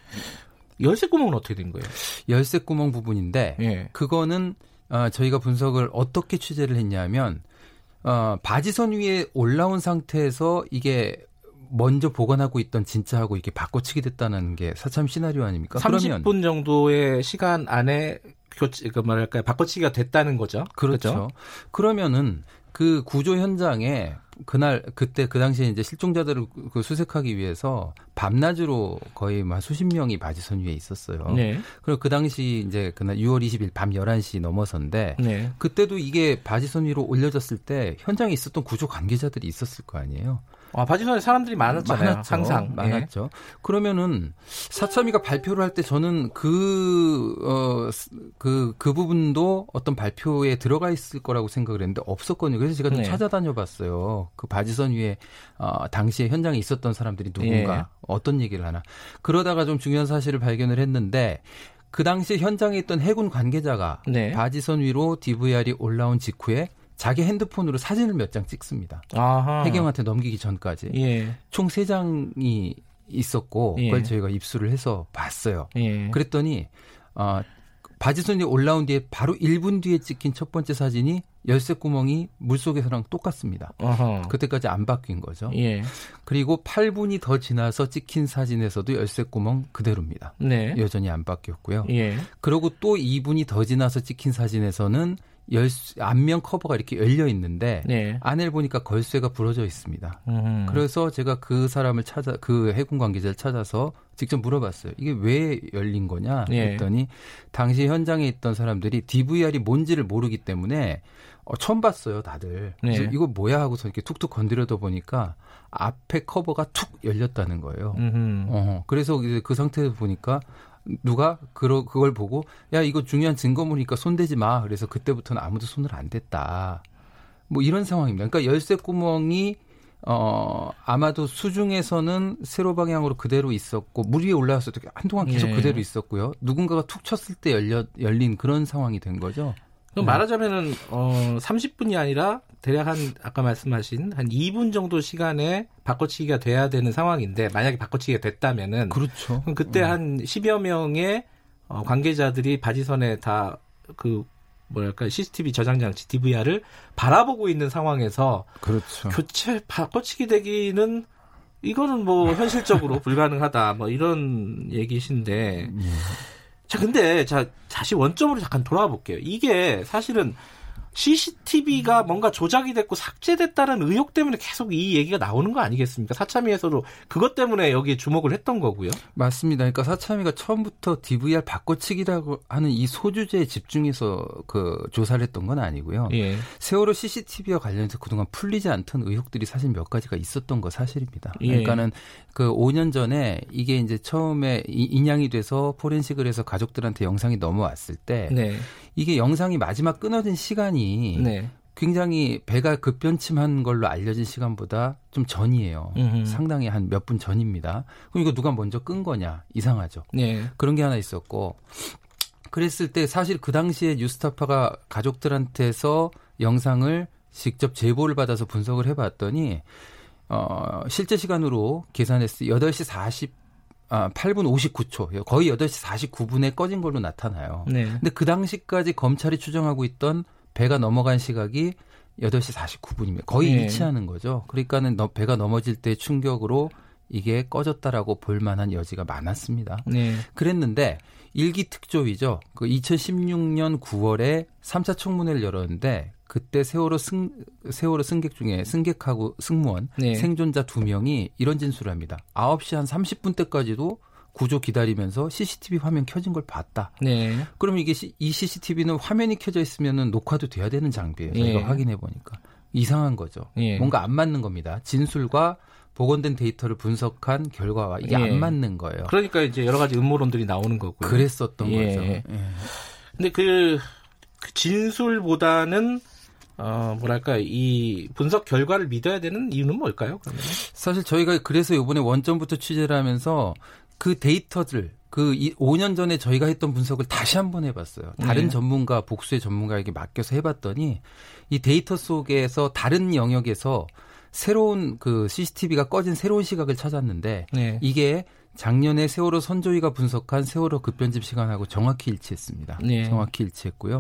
열쇠 구멍은 어떻게 된 거예요? 열쇠 구멍 부분인데 예. 그거는 어, 저희가 분석을 어떻게 취재를 했냐면 어, 바지선 위에 올라온 상태에서 이게 먼저 보관하고 있던 진짜하고 이게 바꿔치기 됐다는 게 사참 시나리오 아닙니까? 30분 그러면, 정도의 시간 안에 교체, 그 뭐랄까요, 바꿔치기가 됐다는 거죠. 그렇죠. 그렇죠? 그러면은 그 구조 현장에 그날 그때 그 당시에 이제 실종자들을 그 수색하기 위해서 밤낮으로 거의 막 수십 명이 바지선 위에 있었어요. 네. 그리고 그 당시 이제 그날 6월 20일 밤 11시 넘어서인데 네. 그때도 이게 바지선 위로 올려졌을 때 현장에 있었던 구조 관계자들이 있었을 거 아니에요. 아, 바지선에 사람들이 많았잖아요. 많았죠. 항상 많았죠. 예. 그러면은 사참위가 발표를 할 때 저는 그, 어, 그, 그 부분도 어떤 발표에 들어가 있을 거라고 생각을 했는데 없었거든요. 그래서 제가 좀 네. 찾아다녀 봤어요. 그 바지선 위에, 어, 당시에 현장에 있었던 사람들이 누군가, 예. 어떤 얘기를 하나. 그러다가 좀 중요한 사실을 발견을 했는데, 그 당시에 현장에 있던 해군 관계자가 네. 바지선 위로 DVR이 올라온 직후에 자기 핸드폰으로 사진을 몇 장 찍습니다. 아하. 해경한테 넘기기 전까지. 예. 총 3장이 있었고 예. 그걸 저희가 입수를 해서 봤어요. 예. 그랬더니 어, 바지선이 올라온 뒤에 바로 1분 뒤에 찍힌 첫 번째 사진이 열쇠 구멍이 물속에서랑 똑같습니다. 어허. 그때까지 안 바뀐 거죠. 예. 그리고 8분이 더 지나서 찍힌 사진에서도 열쇠 구멍 그대로입니다. 네. 여전히 안 바뀌었고요. 예. 그리고 또 2분이 더 지나서 찍힌 사진에서는 열 안면 커버가 이렇게 열려 있는데 네. 안을 보니까 걸쇠가 부러져 있습니다. 음. 그래서 제가 그 사람을 찾아 그 해군 관계자를 찾아서 직접 물어봤어요. 이게 왜 열린 거냐 네. 했더니 당시 현장에 있던 사람들이 DVR이 뭔지를 모르기 때문에 어, 처음 봤어요, 다들. 그래서 네. 이거 뭐야 하고서 이렇게 툭툭 건드려다 보니까 앞에 커버가 툭 열렸다는 거예요. 어, 그래서 이제 그 상태에서 보니까 누가 그러, 그걸 보고 야 이거 중요한 증거물이니까 손대지 마. 그래서 그때부터는 아무도 손을 안 댔다. 뭐 이런 상황입니다. 그러니까 열쇠 구멍이 어 아마도 수중에서는 세로 방향으로 그대로 있었고 물 위에 올라왔을 때 한동안 계속 네. 그대로 있었고요. 누군가가 툭 쳤을 때 열려 열린 그런 상황이 된 거죠. 네. 말하자면은 어 30분이 아니라 대략 한 아까 말씀하신 한 2분 정도 시간에 바꿔치기가 돼야 되는 상황인데 만약에 바꿔치기가 됐다면은 그렇죠. 그럼 그때 음. 한 10여 명의 어, 관계자들이 바지선에 다 그 뭐랄까 CCTV 저장 장치 DVR을 바라보고 있는 상황에서 그렇죠. 교체 바꿔치기 되기는 이거는 뭐 현실적으로 불가능하다 뭐 이런 얘기신데 음. 자 근데 자 다시 원점으로 잠깐 돌아와 볼게요. 이게 사실은 CCTV가 뭔가 조작이 됐고 삭제됐다는 의혹 때문에 계속 이 얘기가 나오는 거 아니겠습니까? 사참위에서도 그것 때문에 여기에 주목을 했던 거고요. 맞습니다. 그러니까 사참위가 처음부터 DVR 바꿔치기라고 하는 이 소주제에 집중해서 그 조사를 했던 건 아니고요. 예. 세월호 CCTV와 관련해서 그동안 풀리지 않던 의혹들이 사실 몇 가지가 있었던 거 사실입니다. 예. 그러니까는 그 5년 전에 이게 이제 처음에 인양이 돼서 포렌식을 해서 가족들한테 영상이 넘어왔을 때 네. 이게 영상이 마지막 끊어진 시간이 네. 굉장히 배가 급변침한 걸로 알려진 시간보다 좀 전이에요. 음흠. 상당히 한 몇 분 전입니다. 그럼 이거 누가 먼저 끈 거냐? 이상하죠. 네. 그런 게 하나 있었고 그랬을 때 사실 그 당시에 뉴스타파가 가족들한테서 영상을 직접 제보를 받아서 분석을 해봤더니 어, 실제 시간으로 계산했을 때 8시 40 아, 8분 59초, 거의 8시 49분에 꺼진 걸로 나타나요. 네. 근데 그 당시까지 검찰이 추정하고 있던 배가 넘어간 시각이 8시 49분입니다. 거의 네. 일치하는 거죠. 그러니까는 배가 넘어질 때 충격으로 이게 꺼졌다라고 볼 만한 여지가 많았습니다. 네. 그랬는데 일기 특조위죠. 그 2016년 9월에 3차 청문회를 열었는데 그때 세월호 승 세월호 승객 중에 승객하고 승무원 네. 생존자 두 명이 이런 진술을 합니다. 9시 한 30분 때까지도 구조 기다리면서 CCTV 화면 켜진 걸 봤다. 네. 그럼 이게 이 CCTV는 화면이 켜져 있으면은 녹화도 돼야 되는 장비예요. 저희가 네. 확인해 보니까 이상한 거죠. 네. 뭔가 안 맞는 겁니다. 진술과 복원된 데이터를 분석한 결과와 이게 예. 안 맞는 거예요. 그러니까 이제 여러 가지 음모론들이 나오는 거고요. 그랬었던 예. 거죠. 예. 근데 그, 그 진술보다는 어, 뭐랄까, 이 분석 결과를 믿어야 되는 이유는 뭘까요, 그러면? 사실 저희가 그래서 이번에 원점부터 취재를 하면서 그 데이터들, 그 5년 전에 저희가 했던 분석을 다시 한번 해봤어요. 다른 네. 전문가, 복수의 전문가에게 맡겨서 해봤더니 이 데이터 속에서 다른 영역에서 새로운 그 CCTV가 꺼진 새로운 시각을 찾았는데 네. 이게 작년에 세월호 선조위가 분석한 세월호 급변집 시간하고 정확히 일치했습니다. 네. 정확히 일치했고요.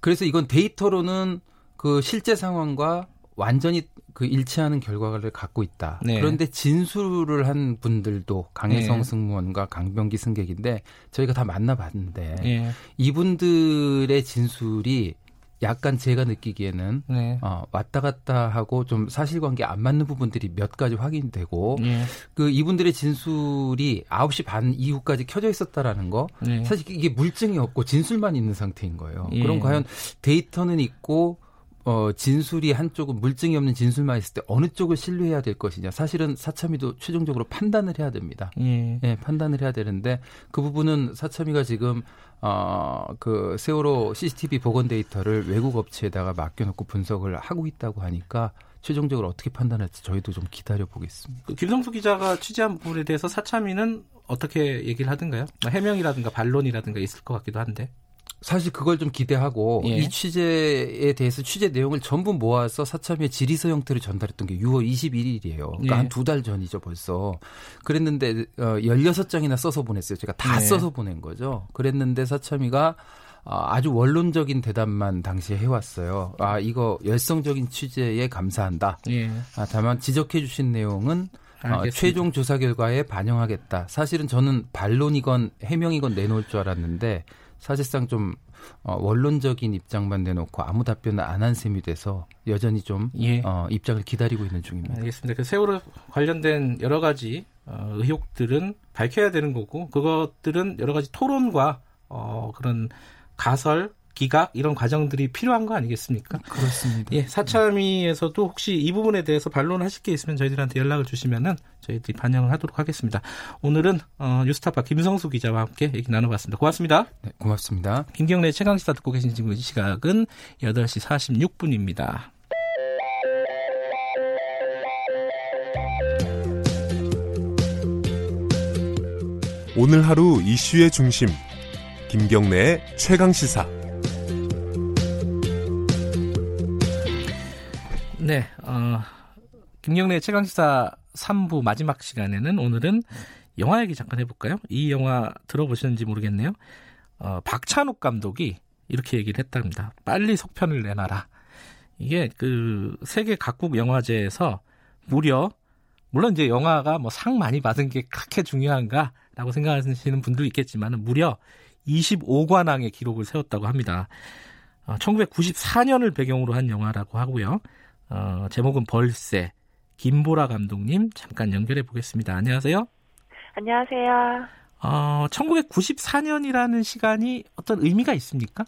그래서 이건 데이터로는 그 실제 상황과 완전히 그 일치하는 결과를 갖고 있다. 네. 그런데 진술을 한 분들도 강혜성 네. 승무원과 강병기 승객인데 저희가 다 만나봤는데 네. 이분들의 진술이 약간 제가 느끼기에는 네. 어, 왔다 갔다 하고 좀 사실관계 안 맞는 부분들이 몇 가지 확인되고 네. 그 이분들의 진술이 9시 반 이후까지 켜져 있었다라는 거 네. 사실 이게 물증이 없고 진술만 있는 상태인 거예요. 예. 그럼 과연 데이터는 있고 어, 진술이 한쪽은 물증이 없는 진술만 있을 때 어느 쪽을 신뢰해야 될 것이냐. 사실은 사참위도 최종적으로 판단을 해야 됩니다. 예. 예 판단을 해야 되는데 그 부분은 사참위가 지금 어, 그 세월호 CCTV 복원 데이터를 외국 업체에다가 맡겨놓고 분석을 하고 있다고 하니까 최종적으로 어떻게 판단할지 저희도 좀 기다려 보겠습니다. 그 김성수 기자가 취재한 부분에 대해서 사참위는 어떻게 얘기를 하든가요? 뭐 해명이라든가 반론이라든가 있을 것 같기도 한데. 사실 그걸 좀 기대하고 예. 이 취재에 대해서 취재 내용을 전부 모아서 사참위에 질의서 형태로 전달했던 게 6월 21일이에요. 그러니까 예. 한두 달 전이죠, 벌써. 그랬는데 어 16장이나 써서 보냈어요. 제가 다 예. 써서 보낸 거죠. 그랬는데 사참위가 어, 아주 원론적인 대답만 당시에 해왔어요. 아 이거 열성적인 취재에 감사한다. 예. 아, 다만 지적해 주신 내용은 어, 최종 조사 결과에 반영하겠다. 사실은 저는 반론이건 해명이건 내놓을 줄 알았는데 사실상 좀 어, 원론적인 입장만 내놓고 아무 답변을 안 한 셈이 돼서 여전히 좀 예. 어, 입장을 기다리고 있는 중입니다. 알겠습니다. 그 세월호 관련된 여러 가지 어, 의혹들은 밝혀야 되는 거고 그것들은 여러 가지 토론과 어, 그런 가설 기각 이런 과정들이 필요한 거 아니겠습니까? 그렇습니다. 예, 사참위에서도 혹시 이 부분에 대해서 반론하실 게 있으면 저희들한테 연락을 주시면은 저희들이 반영을 하도록 하겠습니다. 오늘은 어, 뉴스타파 김성수 기자와 함께 얘기 나눠봤습니다. 고맙습니다. 네, 고맙습니다. 김경래 최강 시사 듣고 계신 지금 시각은 8시 46분입니다. 오늘 하루 이슈의 중심 김경래의 최강 시사. 네, 어, 김경래 최강시사 3부 마지막 시간에는 오늘은 영화 얘기 잠깐 해볼까요? 이 영화 들어보셨는지 모르겠네요. 어, 박찬욱 감독이 이렇게 얘기를 했답니다. 빨리 속편을 내놔라. 이게 그 세계 각국 영화제에서 무려 물론 이제 영화가 뭐 상 많이 받은 게 그렇게 중요한가라고 생각하시는 분도 있겠지만 무려 25관왕의 기록을 세웠다고 합니다. 어, 1994년을 배경으로 한 영화라고 하고요. 어, 제목은 벌새. 김보라 감독님 잠깐 연결해 보겠습니다. 안녕하세요. 안녕하세요. 어, 1994년이라는 시간이 어떤 의미가 있습니까?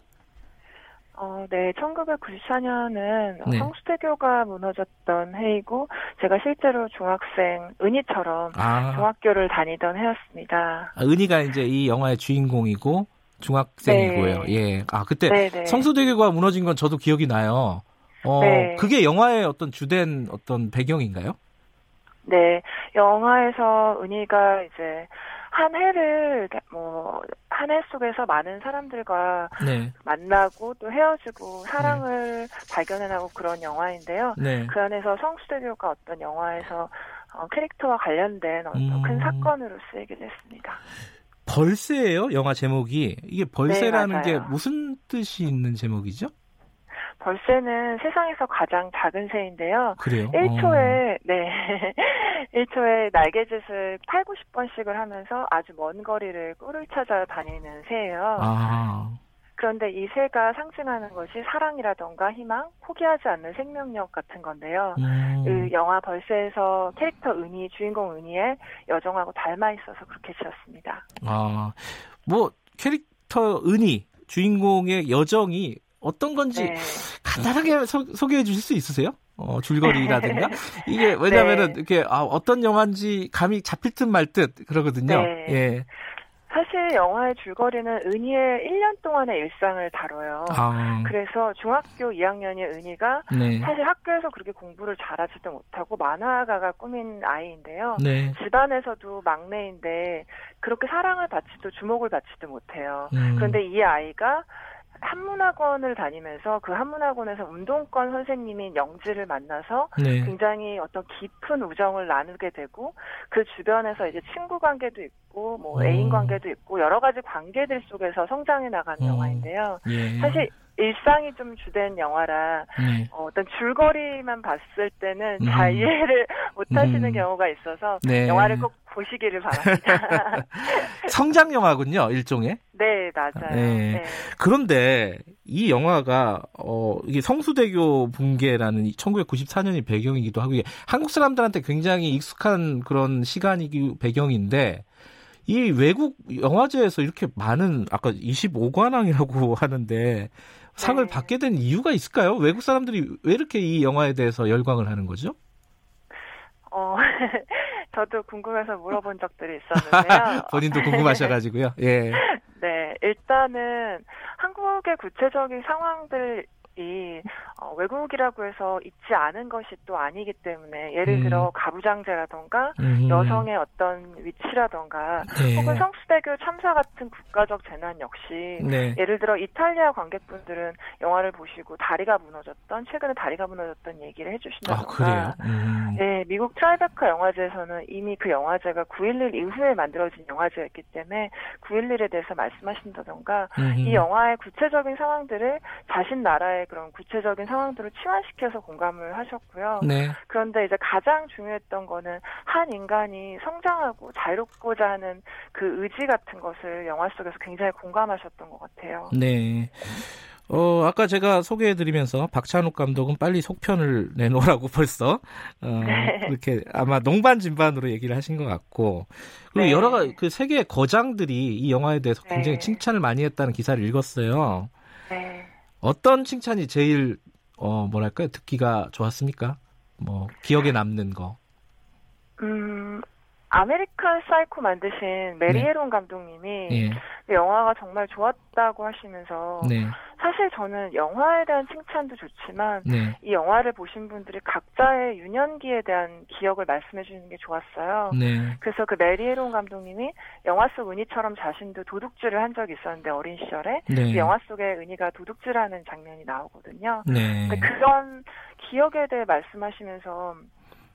어, 네, 1994년은 네. 성수대교가 무너졌던 해이고 제가 실제로 중학생 은희처럼 아. 중학교를 다니던 해였습니다. 아, 은희가 이제 이 영화의 주인공이고 중학생이고요. 네. 예. 아, 그때 네네. 네. 성수대교가 무너진 건 저도 기억이 나요. 어, 네. 그게 영화의 어떤 주된 어떤 배경인가요? 네, 영화에서 은희가 이제 한 해를 뭐 한 해 속에서 많은 사람들과 네. 만나고 또 헤어지고 사랑을 네. 발견해나고 그런 영화인데요. 네. 그 안에서 성수대교가 어떤 영화에서 어, 캐릭터와 관련된 어떤 음... 큰 사건으로 쓰이게 됐습니다. 벌새예요, 영화 제목이. 이게 벌새라는 네, 게 무슨 뜻이 있는 제목이죠? 벌새는 세상에서 가장 작은 새인데요. 그래요? 1초에, 어. 네. 1초에 날개짓을 8, 90번씩을 하면서 아주 먼 거리를 꿀을 찾아 다니는 새예요. 아. 그런데 이 새가 상징하는 것이 사랑이라던가 희망, 포기하지 않는 생명력 같은 건데요. 음. 그 영화 벌새에서 캐릭터 은희, 주인공 은희의 여정하고 닮아 있어서 그렇게 지었습니다. 아, 뭐 캐릭터 은희, 주인공의 여정이 어떤 건지 네. 간단하게 소, 개해 주실 수 있으세요? 어, 줄거리라든가 이게 왜냐면은 네. 이렇게 아, 어떤 영화인지 감이 잡힐 듯 말 듯 그러거든요. 네. 예. 사실 영화의 줄거리는 은희의 1년 동안의 일상을 다뤄요. 아. 그래서 중학교 2학년의 은희가 네. 사실 학교에서 그렇게 공부를 잘하지도 못하고 만화가가 꾸민 아이인데요. 네. 집안에서도 막내인데 그렇게 사랑을 받지도 주목을 받지도 못해요. 음. 그런데 이 아이가 한문학원을 다니면서 그 한문학원에서 운동권 선생님인 영지를 만나서 네. 굉장히 어떤 깊은 우정을 나누게 되고 그 주변에서 이제 친구 관계도 있고 뭐 어. 애인 관계도 있고 여러 가지 관계들 속에서 성장해 나가는 어. 영화인데요. 예. 사실 일상이 좀 주된 영화라 네. 어, 떤 줄거리만 봤을 때는 음. 잘 이해를 못 하시는 음. 경우가 있어서 네. 영화를 꼭 보시기를 바랍니다. 성장 영화군요, 일종의. 네, 맞아요. 네. 네. 그런데 이 영화가 어 이게 성수대교 붕괴라는 1994년이 배경이기도 하고 이게 한국 사람들한테 굉장히 익숙한 그런 시간이기 배경인데 이 외국 영화제에서 이렇게 많은 아까 25관왕이라고 하는데 상을 네. 받게 된 이유가 있을까요? 외국 사람들이 왜 이렇게 이 영화에 대해서 열광을 하는 거죠? 어, 저도 궁금해서 물어본 적들이 있었는데요. 본인도 궁금하셔가지고요. 예. 네, 일단은 한국의 구체적인 상황들 이 어, 외국이라고 해서 있지 않은 것이 또 아니기 때문에 예를 음. 들어 가부장제라던가 음. 여성의 어떤 위치라던가 네. 혹은 성수대교 참사 같은 국가적 재난 역시 네. 예를 들어 이탈리아 관객분들은 영화를 보시고 다리가 무너졌던 최근에 다리가 무너졌던 얘기를 해주신다던가 아, 음. 네 미국 트라이베카 영화제에서는 이미 그 영화제가 9.11 이후에 만들어진 영화제였기 때문에 9.11에 대해서 말씀하신다던가 이 영화의 구체적인 상황들을 자신 나라의 그런 구체적인 상황들을 치환시켜서 공감을 하셨고요. 네. 그런데 이제 가장 중요했던 거는 한 인간이 성장하고 자유롭고자 하는 그 의지 같은 것을 영화 속에서 굉장히 공감하셨던 것 같아요. 네. 어, 아까 제가 소개해드리면서 박찬욱 감독은 빨리 속편을 내놓으라고 벌써, 어, 네. 그렇게 아마 농반 진반으로 얘기를 하신 것 같고, 그리고 네. 여러 가지 그 세계 거장들이 이 영화에 대해서 굉장히 네. 칭찬을 많이 했다는 기사를 읽었어요. 네. 어떤 칭찬이 제일 어 뭐랄까요 듣기가 좋았습니까? 뭐 기억에 남는 거. 음 아메리칸 사이코 만드신 메리 해론 네. 감독님이 네. 영화가 정말 좋았다고 하시면서 네. 사실 저는 영화에 대한 칭찬도 좋지만 네. 이 영화를 보신 분들이 각자의 유년기에 대한 기억을 말씀해 주는 게 좋았어요. 네. 그래서 그 메리 해론 감독님이 영화 속 은희처럼 자신도 도둑질을 한 적이 있었는데 어린 시절에 네. 그 영화 속에 은희가 도둑질하는 장면이 나오거든요. 그런 기억에 대해 말씀하시면서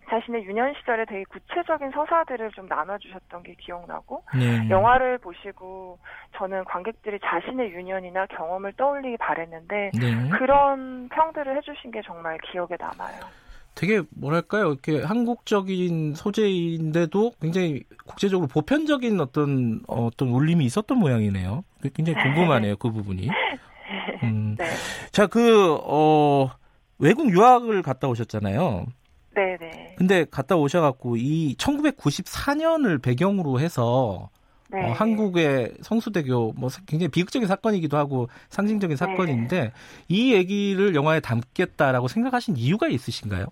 자신의 유년 시절에 되게 구체적인 서사들을 좀 나눠주셨던 게 기억나고 네. 영화를 보시고 저는 관객들이 자신의 유년이나 경험을 떠올리기 바랬는데 네. 그런 평들을 해주신 게 정말 기억에 남아요. 되게 뭐랄까요 이렇게 한국적인 소재인데도 굉장히 국제적으로 보편적인 어떤 어떤 울림이 있었던 모양이네요. 굉장히 궁금하네요 그 부분이. 음. 네. 자그 어, 외국 유학을 갔다 오셨잖아요. 네네. 근데 갔다 오셔갖고 이 1994년을 배경으로 해서 네. 어, 한국의 성수대교 뭐 굉장히 비극적인 사건이기도 하고 상징적인 사건인데 네. 이 얘기를 영화에 담겠다라고 생각하신 이유가 있으신가요?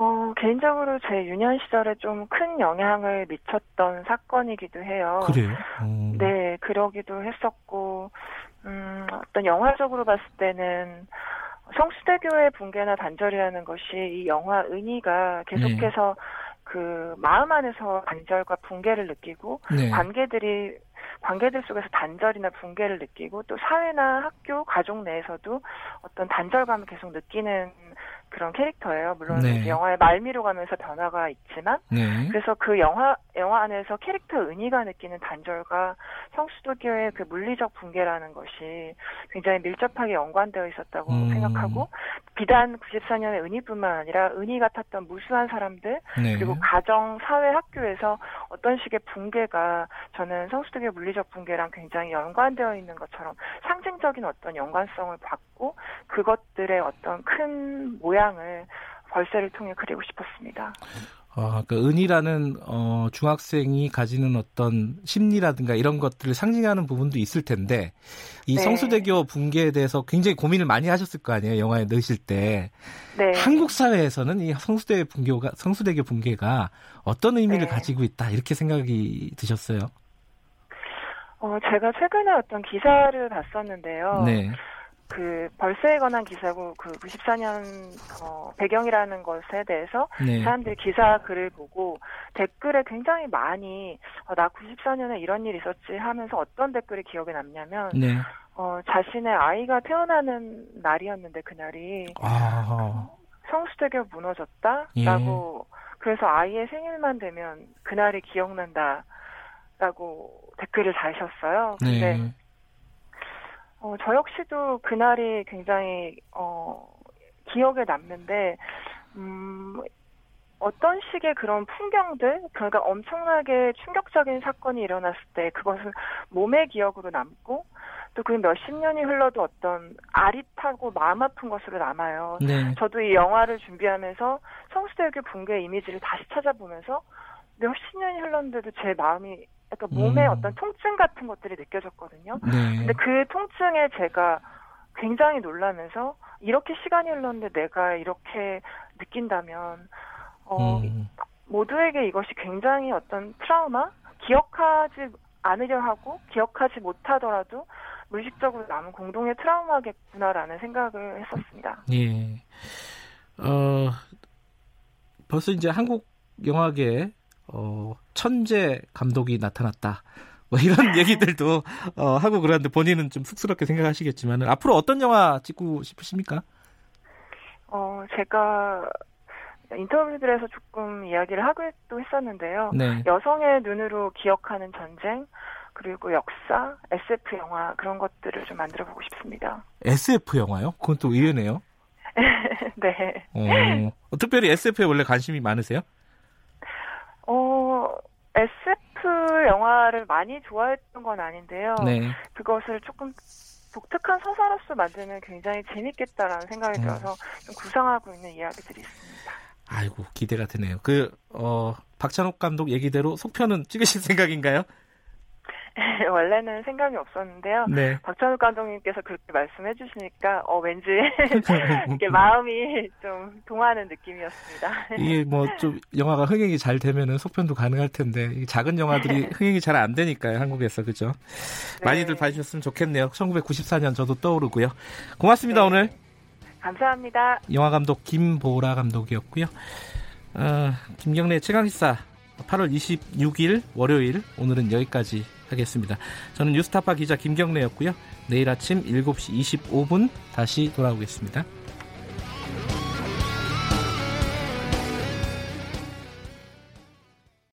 어, 개인적으로 제 유년 시절에 좀 큰 영향을 미쳤던 사건이기도 해요. 그래요? 음. 네, 그러기도 했었고, 음, 어떤 영화적으로 봤을 때는 성수대교의 붕괴나 단절이라는 것이 이 영화 은희가 계속해서 네. 그 마음 안에서 단절과 붕괴를 느끼고 네. 관계들이 관계들 속에서 단절이나 붕괴를 느끼고 또 사회나 학교, 가족 내에서도 어떤 단절감을 계속 느끼는 그런 캐릭터예요. 물론 네. 영화의 말미로 가면서 변화가 있지만 네. 그래서 그 영화 영화 안에서 캐릭터 은희가 느끼는 단절과 성수도교의 그 물리적 붕괴라는 것이 굉장히 밀접하게 연관되어 있었다고 음. 생각하고 비단 94년의 은희뿐만 아니라 은희 같았던 무수한 사람들 네. 그리고 가정, 사회, 학교에서 어떤 식의 붕괴가 저는 성수도교 물리적 붕괴랑 굉장히 연관되어 있는 것처럼 상징적인 어떤 연관성을 받고 그것들의 어떤 큰 모양 모양을 벌새를 통해 그리고 싶었습니다. 어, 그 은이라는 어, 중학생이 가지는 어떤 심리라든가 이런 것들을 상징하는 부분도 있을 텐데 이 네. 성수대교 붕괴에 대해서 굉장히 고민을 많이 하셨을 거 아니에요 영화에 넣으실 때 네. 한국 사회에서는 이 성수대 붕괴가 성수대교 붕괴가 어떤 의미를 네. 가지고 있다 이렇게 생각이 드셨어요? 어, 제가 최근에 어떤 기사를 봤었는데요. 네. 그 벌새에 관한 기사고 그 94년 어, 배경이라는 것에 대해서 네. 사람들이 기사 글을 보고 댓글에 굉장히 많이 어, 나 94년에 이런 일이 있었지 하면서 어떤 댓글이 기억에 남냐면 네. 어, 자신의 아이가 태어나는 날이었는데 그날이 아. 성수대교 무너졌다라고 예. 그래서 아이의 생일만 되면 그날이 기억난다라고 댓글을 다셨어요. 근데 네. 어, 저 역시도 그날이 굉장히 어, 기억에 남는데 음, 어떤 식의 그런 풍경들, 그러니까 엄청나게 충격적인 사건이 일어났을 때 그것은 몸의 기억으로 남고 또 그 몇십 년이 흘러도 어떤 아릿하고 마음 아픈 것으로 남아요. 네. 저도 이 영화를 준비하면서 성수대교 붕괴 이미지를 다시 찾아보면서 몇십 년이 흘렀는데도 제 마음이 약간 몸에 음. 어떤 통증 같은 것들이 느껴졌거든요. 네. 근데 그 통증에 제가 굉장히 놀라면서 이렇게 시간이 흘렀는데 내가 이렇게 느낀다면 어 음. 모두에게 이것이 굉장히 어떤 트라우마 기억하지 않으려 하고 기억하지 못하더라도 무의식적으로 남은 공동의 트라우마겠구나라는 생각을 했었습니다. 예. 어, 벌써 이제 한국 영화계 어, 천재 감독이 나타났다. 뭐 이런 얘기들도 어, 하고 그러는데 본인은 좀 쑥스럽게 생각하시겠지만 앞으로 어떤 영화 찍고 싶으십니까? 어, 제가 인터뷰들에서 조금 이야기를 하기도 했었는데요. 네. 여성의 눈으로 기억하는 전쟁, 그리고 역사, SF 영화 그런 것들을 좀 만들어 보고 싶습니다. SF 영화요? 그건 또 의외네요. 네. 어, 특별히 SF에 원래 관심이 많으세요? 어, SF 영화를 많이 좋아했던 건 아닌데요. 네. 그것을 조금 독특한 서사로서 만들면 굉장히 재밌겠다라는 생각이 음. 들어서 좀 구상하고 있는 이야기들이 있습니다. 아이고 기대가 되네요. 그 어, 박찬욱 감독 얘기대로 속편은 찍으실 생각인가요? 원래는 생각이 없었는데요. 네. 박찬욱 감독님께서 그렇게 말씀해 주시니까 어 왠지 이렇게 마음이 좀 동하는 느낌이었습니다. 이게 뭐 좀 영화가 흥행이 잘 되면은 속편도 가능할 텐데 작은 영화들이 흥행이 잘 안 되니까요 한국에서 그죠? 네. 많이들 봐주셨으면 좋겠네요. 1994년 저도 떠오르고요. 고맙습니다 네. 오늘. 감사합니다. 영화 감독 김보라 감독이었고요. 어, 김경래 최강시사 8월 26일 월요일 오늘은 여기까지 하겠습니다. 저는 뉴스타파 기자 김경래였고요. 내일 아침 7시 25분 다시 돌아오겠습니다.